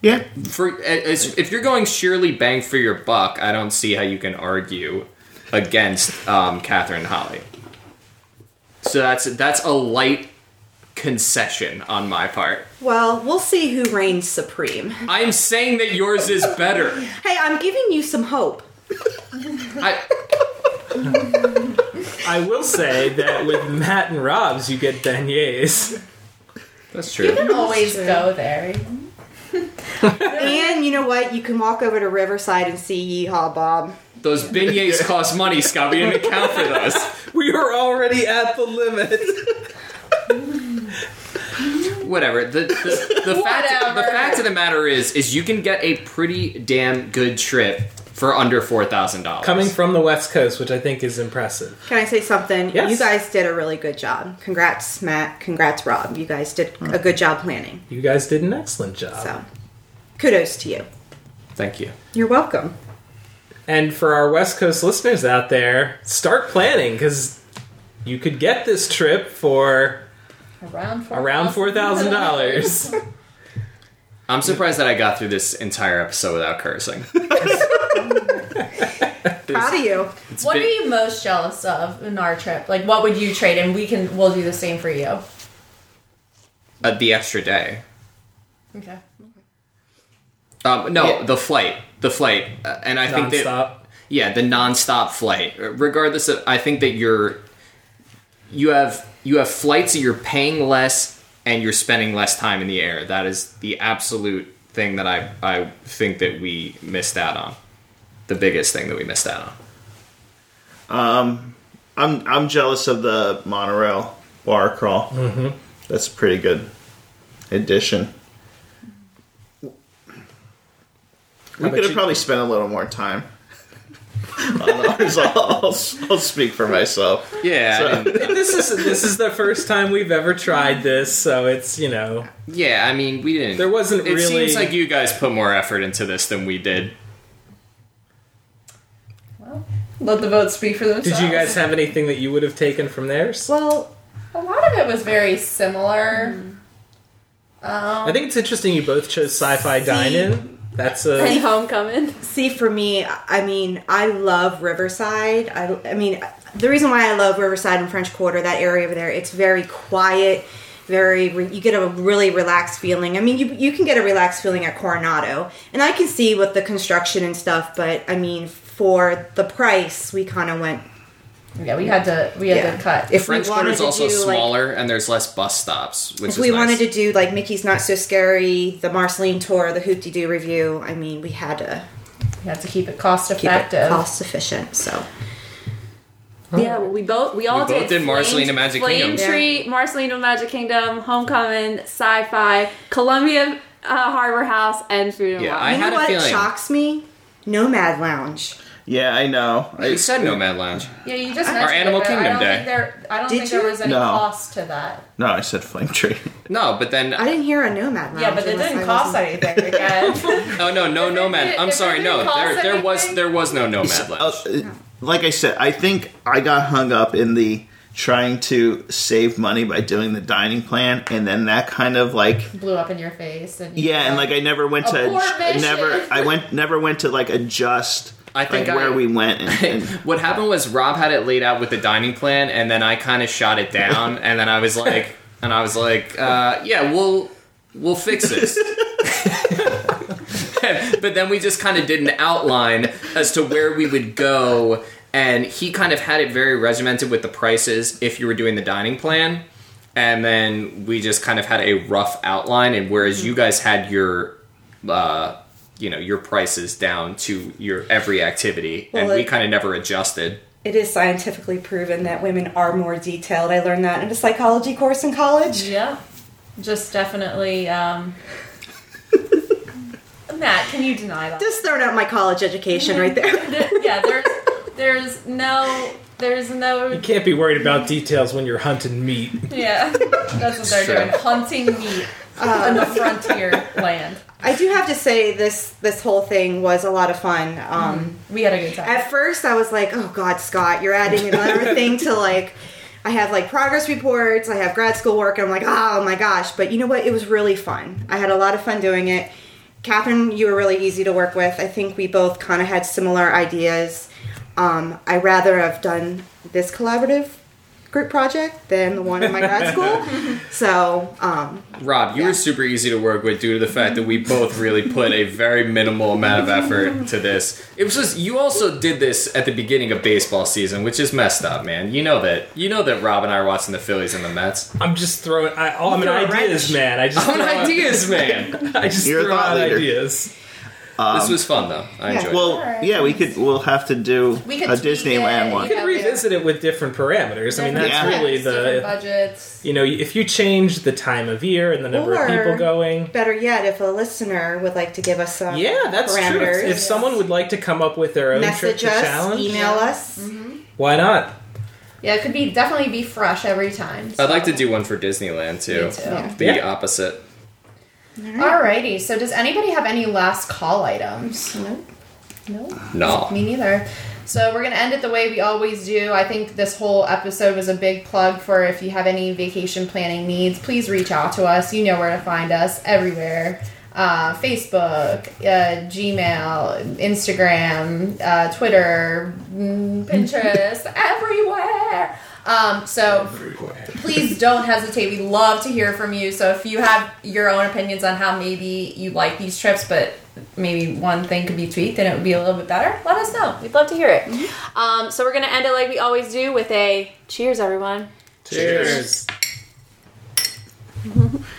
Yeah, for as, if you're going sheerly bang for your buck, I don't see how you can argue against um, Catherine Holly. So that's that's a light concession on my part. Well, we'll see who reigns supreme. I'm saying that yours is better. Hey, I'm giving you some hope. I, I will say that with Matt and Rob's, you get beignets. that's true. You can always go there. And you know what? You can walk over to Riverside and see Yeehaw Bob. Those beignets cost money, Scott. We didn't account for those. We are already at the limit. Whatever. The the, the [LAUGHS] fact the fact of the matter is is you can get a pretty damn good trip for under four thousand dollars. Coming from the West Coast, which I think is impressive. Can I say something? Yes. You guys did a really good job. Congrats, Matt. Congrats, Rob. You guys did a good job planning. You guys did an excellent job. So, kudos to you. Thank you. You're welcome. And for our West Coast listeners out there, start planning because you could get this trip for Around four. around four thousand dollars. [LAUGHS] I'm surprised that I got through this entire episode without cursing. [LAUGHS] Proud of you. It's What been- are you most jealous of in our trip? Like, what would you trade? And we can we'll do the same for you. uh, the extra day? Okay. Um, no, Yeah. the flight, the flight, uh, and I think that Nonstop. yeah, the nonstop flight. Regardless of, I think that you're you have you have flights that you're paying less and you're spending less time in the air. That is the absolute thing that I I think that we missed out on. The biggest thing that we missed out on. Um, I'm I'm jealous of the monorail bar crawl. Mm-hmm. That's a pretty good addition. We could have you? probably spent a little more time. On ours. I'll, I'll, I'll speak for myself. Yeah, I didn't- this is this is the first time we've ever tried this, so it's you know yeah. I mean, we didn't. There wasn't It really- seems like you guys put more effort into this than we did. Well, let the votes speak for themselves. Did you guys have anything that you would have taken from theirs? Well, A lot of it was very similar. I think it's interesting you both chose sci-fi dine-in. That's And a homecoming. [LAUGHS] see, for me, I mean, I love Riverside. I, I mean, the reason why I love Riverside and French Quarter, that area over there, it's very quiet. Very, re- you get a really relaxed feeling. I mean, you you can get a relaxed feeling at Coronado, and I can see with the construction and stuff. But I mean, for the price, we kind of went. Yeah, we had to we had Yeah. to cut. If French we Quarter is also do like smaller, and there's less bus stops, which If is we nice. wanted to do like Mickey's Not So Scary, the Marceline tour, the Hoop De Doo revue, I mean, we had to we had to keep it cost effective. it cost efficient. So Yeah, well, we both we all We both did. did Marceline and Magic Flame Kingdom. Tree, Marceline and Magic Kingdom, Homecoming, Sci-Fi, Columbia uh, Harbor House, and Food and Yeah, Wine. I you had know a what feeling- shocks me? Nomad Lounge. Yeah, I know. I You said Nomad Lounge. Yeah, you just Our Animal it, Kingdom I don't Day. Think there, I don't Did think you? there was any No. cost to that. no, I said flame tree. [LAUGHS] No, but then I didn't hear a Nomad Lounge. Yeah, but it unless didn't I cost wasn't- anything [LAUGHS] again. [LAUGHS] oh no, no Nomad. did- I'm it sorry, no. didn't There cost there was anything- there was no Nomad Uh, Lounge. like I said, I think I got hung up in the trying to save money by doing the dining plan, and then that kind of like Blew up in your face. And you yeah, and like I never went to Abort mission. never I went never went to like adjust I think like, where I- we went and, and What happened was Rob had it laid out with the dining plan, and then I kind of shot it down, [LAUGHS] and then I was like, and I was like, uh, yeah, we'll we'll fix this. [LAUGHS] [LAUGHS] but then we just kind of did an outline as to where we would go, and he kind of had it very regimented with the prices if you were doing the dining plan. And then we just kind of had a rough outline, and whereas you guys had your, uh, you know, your prices down to your every activity, and Well, we kind of never adjusted. It is scientifically proven that women are more detailed. I learned that in a psychology course in college. Yeah. Just definitely. Um... [LAUGHS] Matt, can you deny that? Just throwing out my college education right there. [LAUGHS] There- yeah, there's there's no there's no. You can't be worried about details when you're hunting meat. yeah. That's what they're True. doing. Hunting meat in the Frontierland. I do have to say this this whole thing was a lot of fun. Um, We had a good time. At first, I was like, "Oh God, Scott, you're adding another [LAUGHS] thing to like." I have like progress reports. I have grad school work. And I'm like, oh my gosh! But you know what? It was really fun. I had a lot of fun doing it. Catherine, you were really easy to work with. I think we both kind of had similar ideas. Um, I rather have done this collaborative group project than the one in my grad school. [LAUGHS] So um, Rob, you Yeah. were super easy to work with due to the fact that we both really put a very minimal amount of effort [LAUGHS] to this. It was just you also did this at the beginning of baseball season, which is messed up, man. You know that. You know that Rob and I are watching the Phillies and the Mets. I'm just throwing. I, oh, I'm an ideas wrench. man. I just I'm throw an out- ideas [LAUGHS] man. I just You're throw out leader. ideas. This um, was fun though. I Yeah. enjoyed it. Well, yeah, we could. We'll have to do We could a tweak Disneyland it. one. You can revisit it with different parameters. I mean, that's Yeah. really different the. budgets. You know, if you change the time of year and the number Or- of people going, better yet, if a listener would like to give us some yeah, that's true. parameters, If someone would like to come up with their own trip message to us, challenge, email Yeah. us. Mm-hmm. why not? Yeah, it could be definitely be fresh every time. I'd like to do one for Disneyland too. Me too. Yeah. The Yeah. opposite. Alrighty, so does anybody have any last call items? No. No. No. Me neither. So we're gonna end it the way we always do. I think this whole episode was a big plug for if you have any vacation planning needs, please reach out to us. You know where to find us everywhere. Uh, Facebook, uh, Gmail, Instagram, uh, Twitter, mm, Pinterest, [LAUGHS] everywhere. Um, so please don't hesitate. We love to hear from you. So if you have your own opinions on how maybe you like these trips, but maybe one thing could be tweaked and it would be a little bit better, let us know. We'd love to hear it. Um, so we're gonna end it like we always do with a cheers, everyone. Cheers. Cheers. [LAUGHS]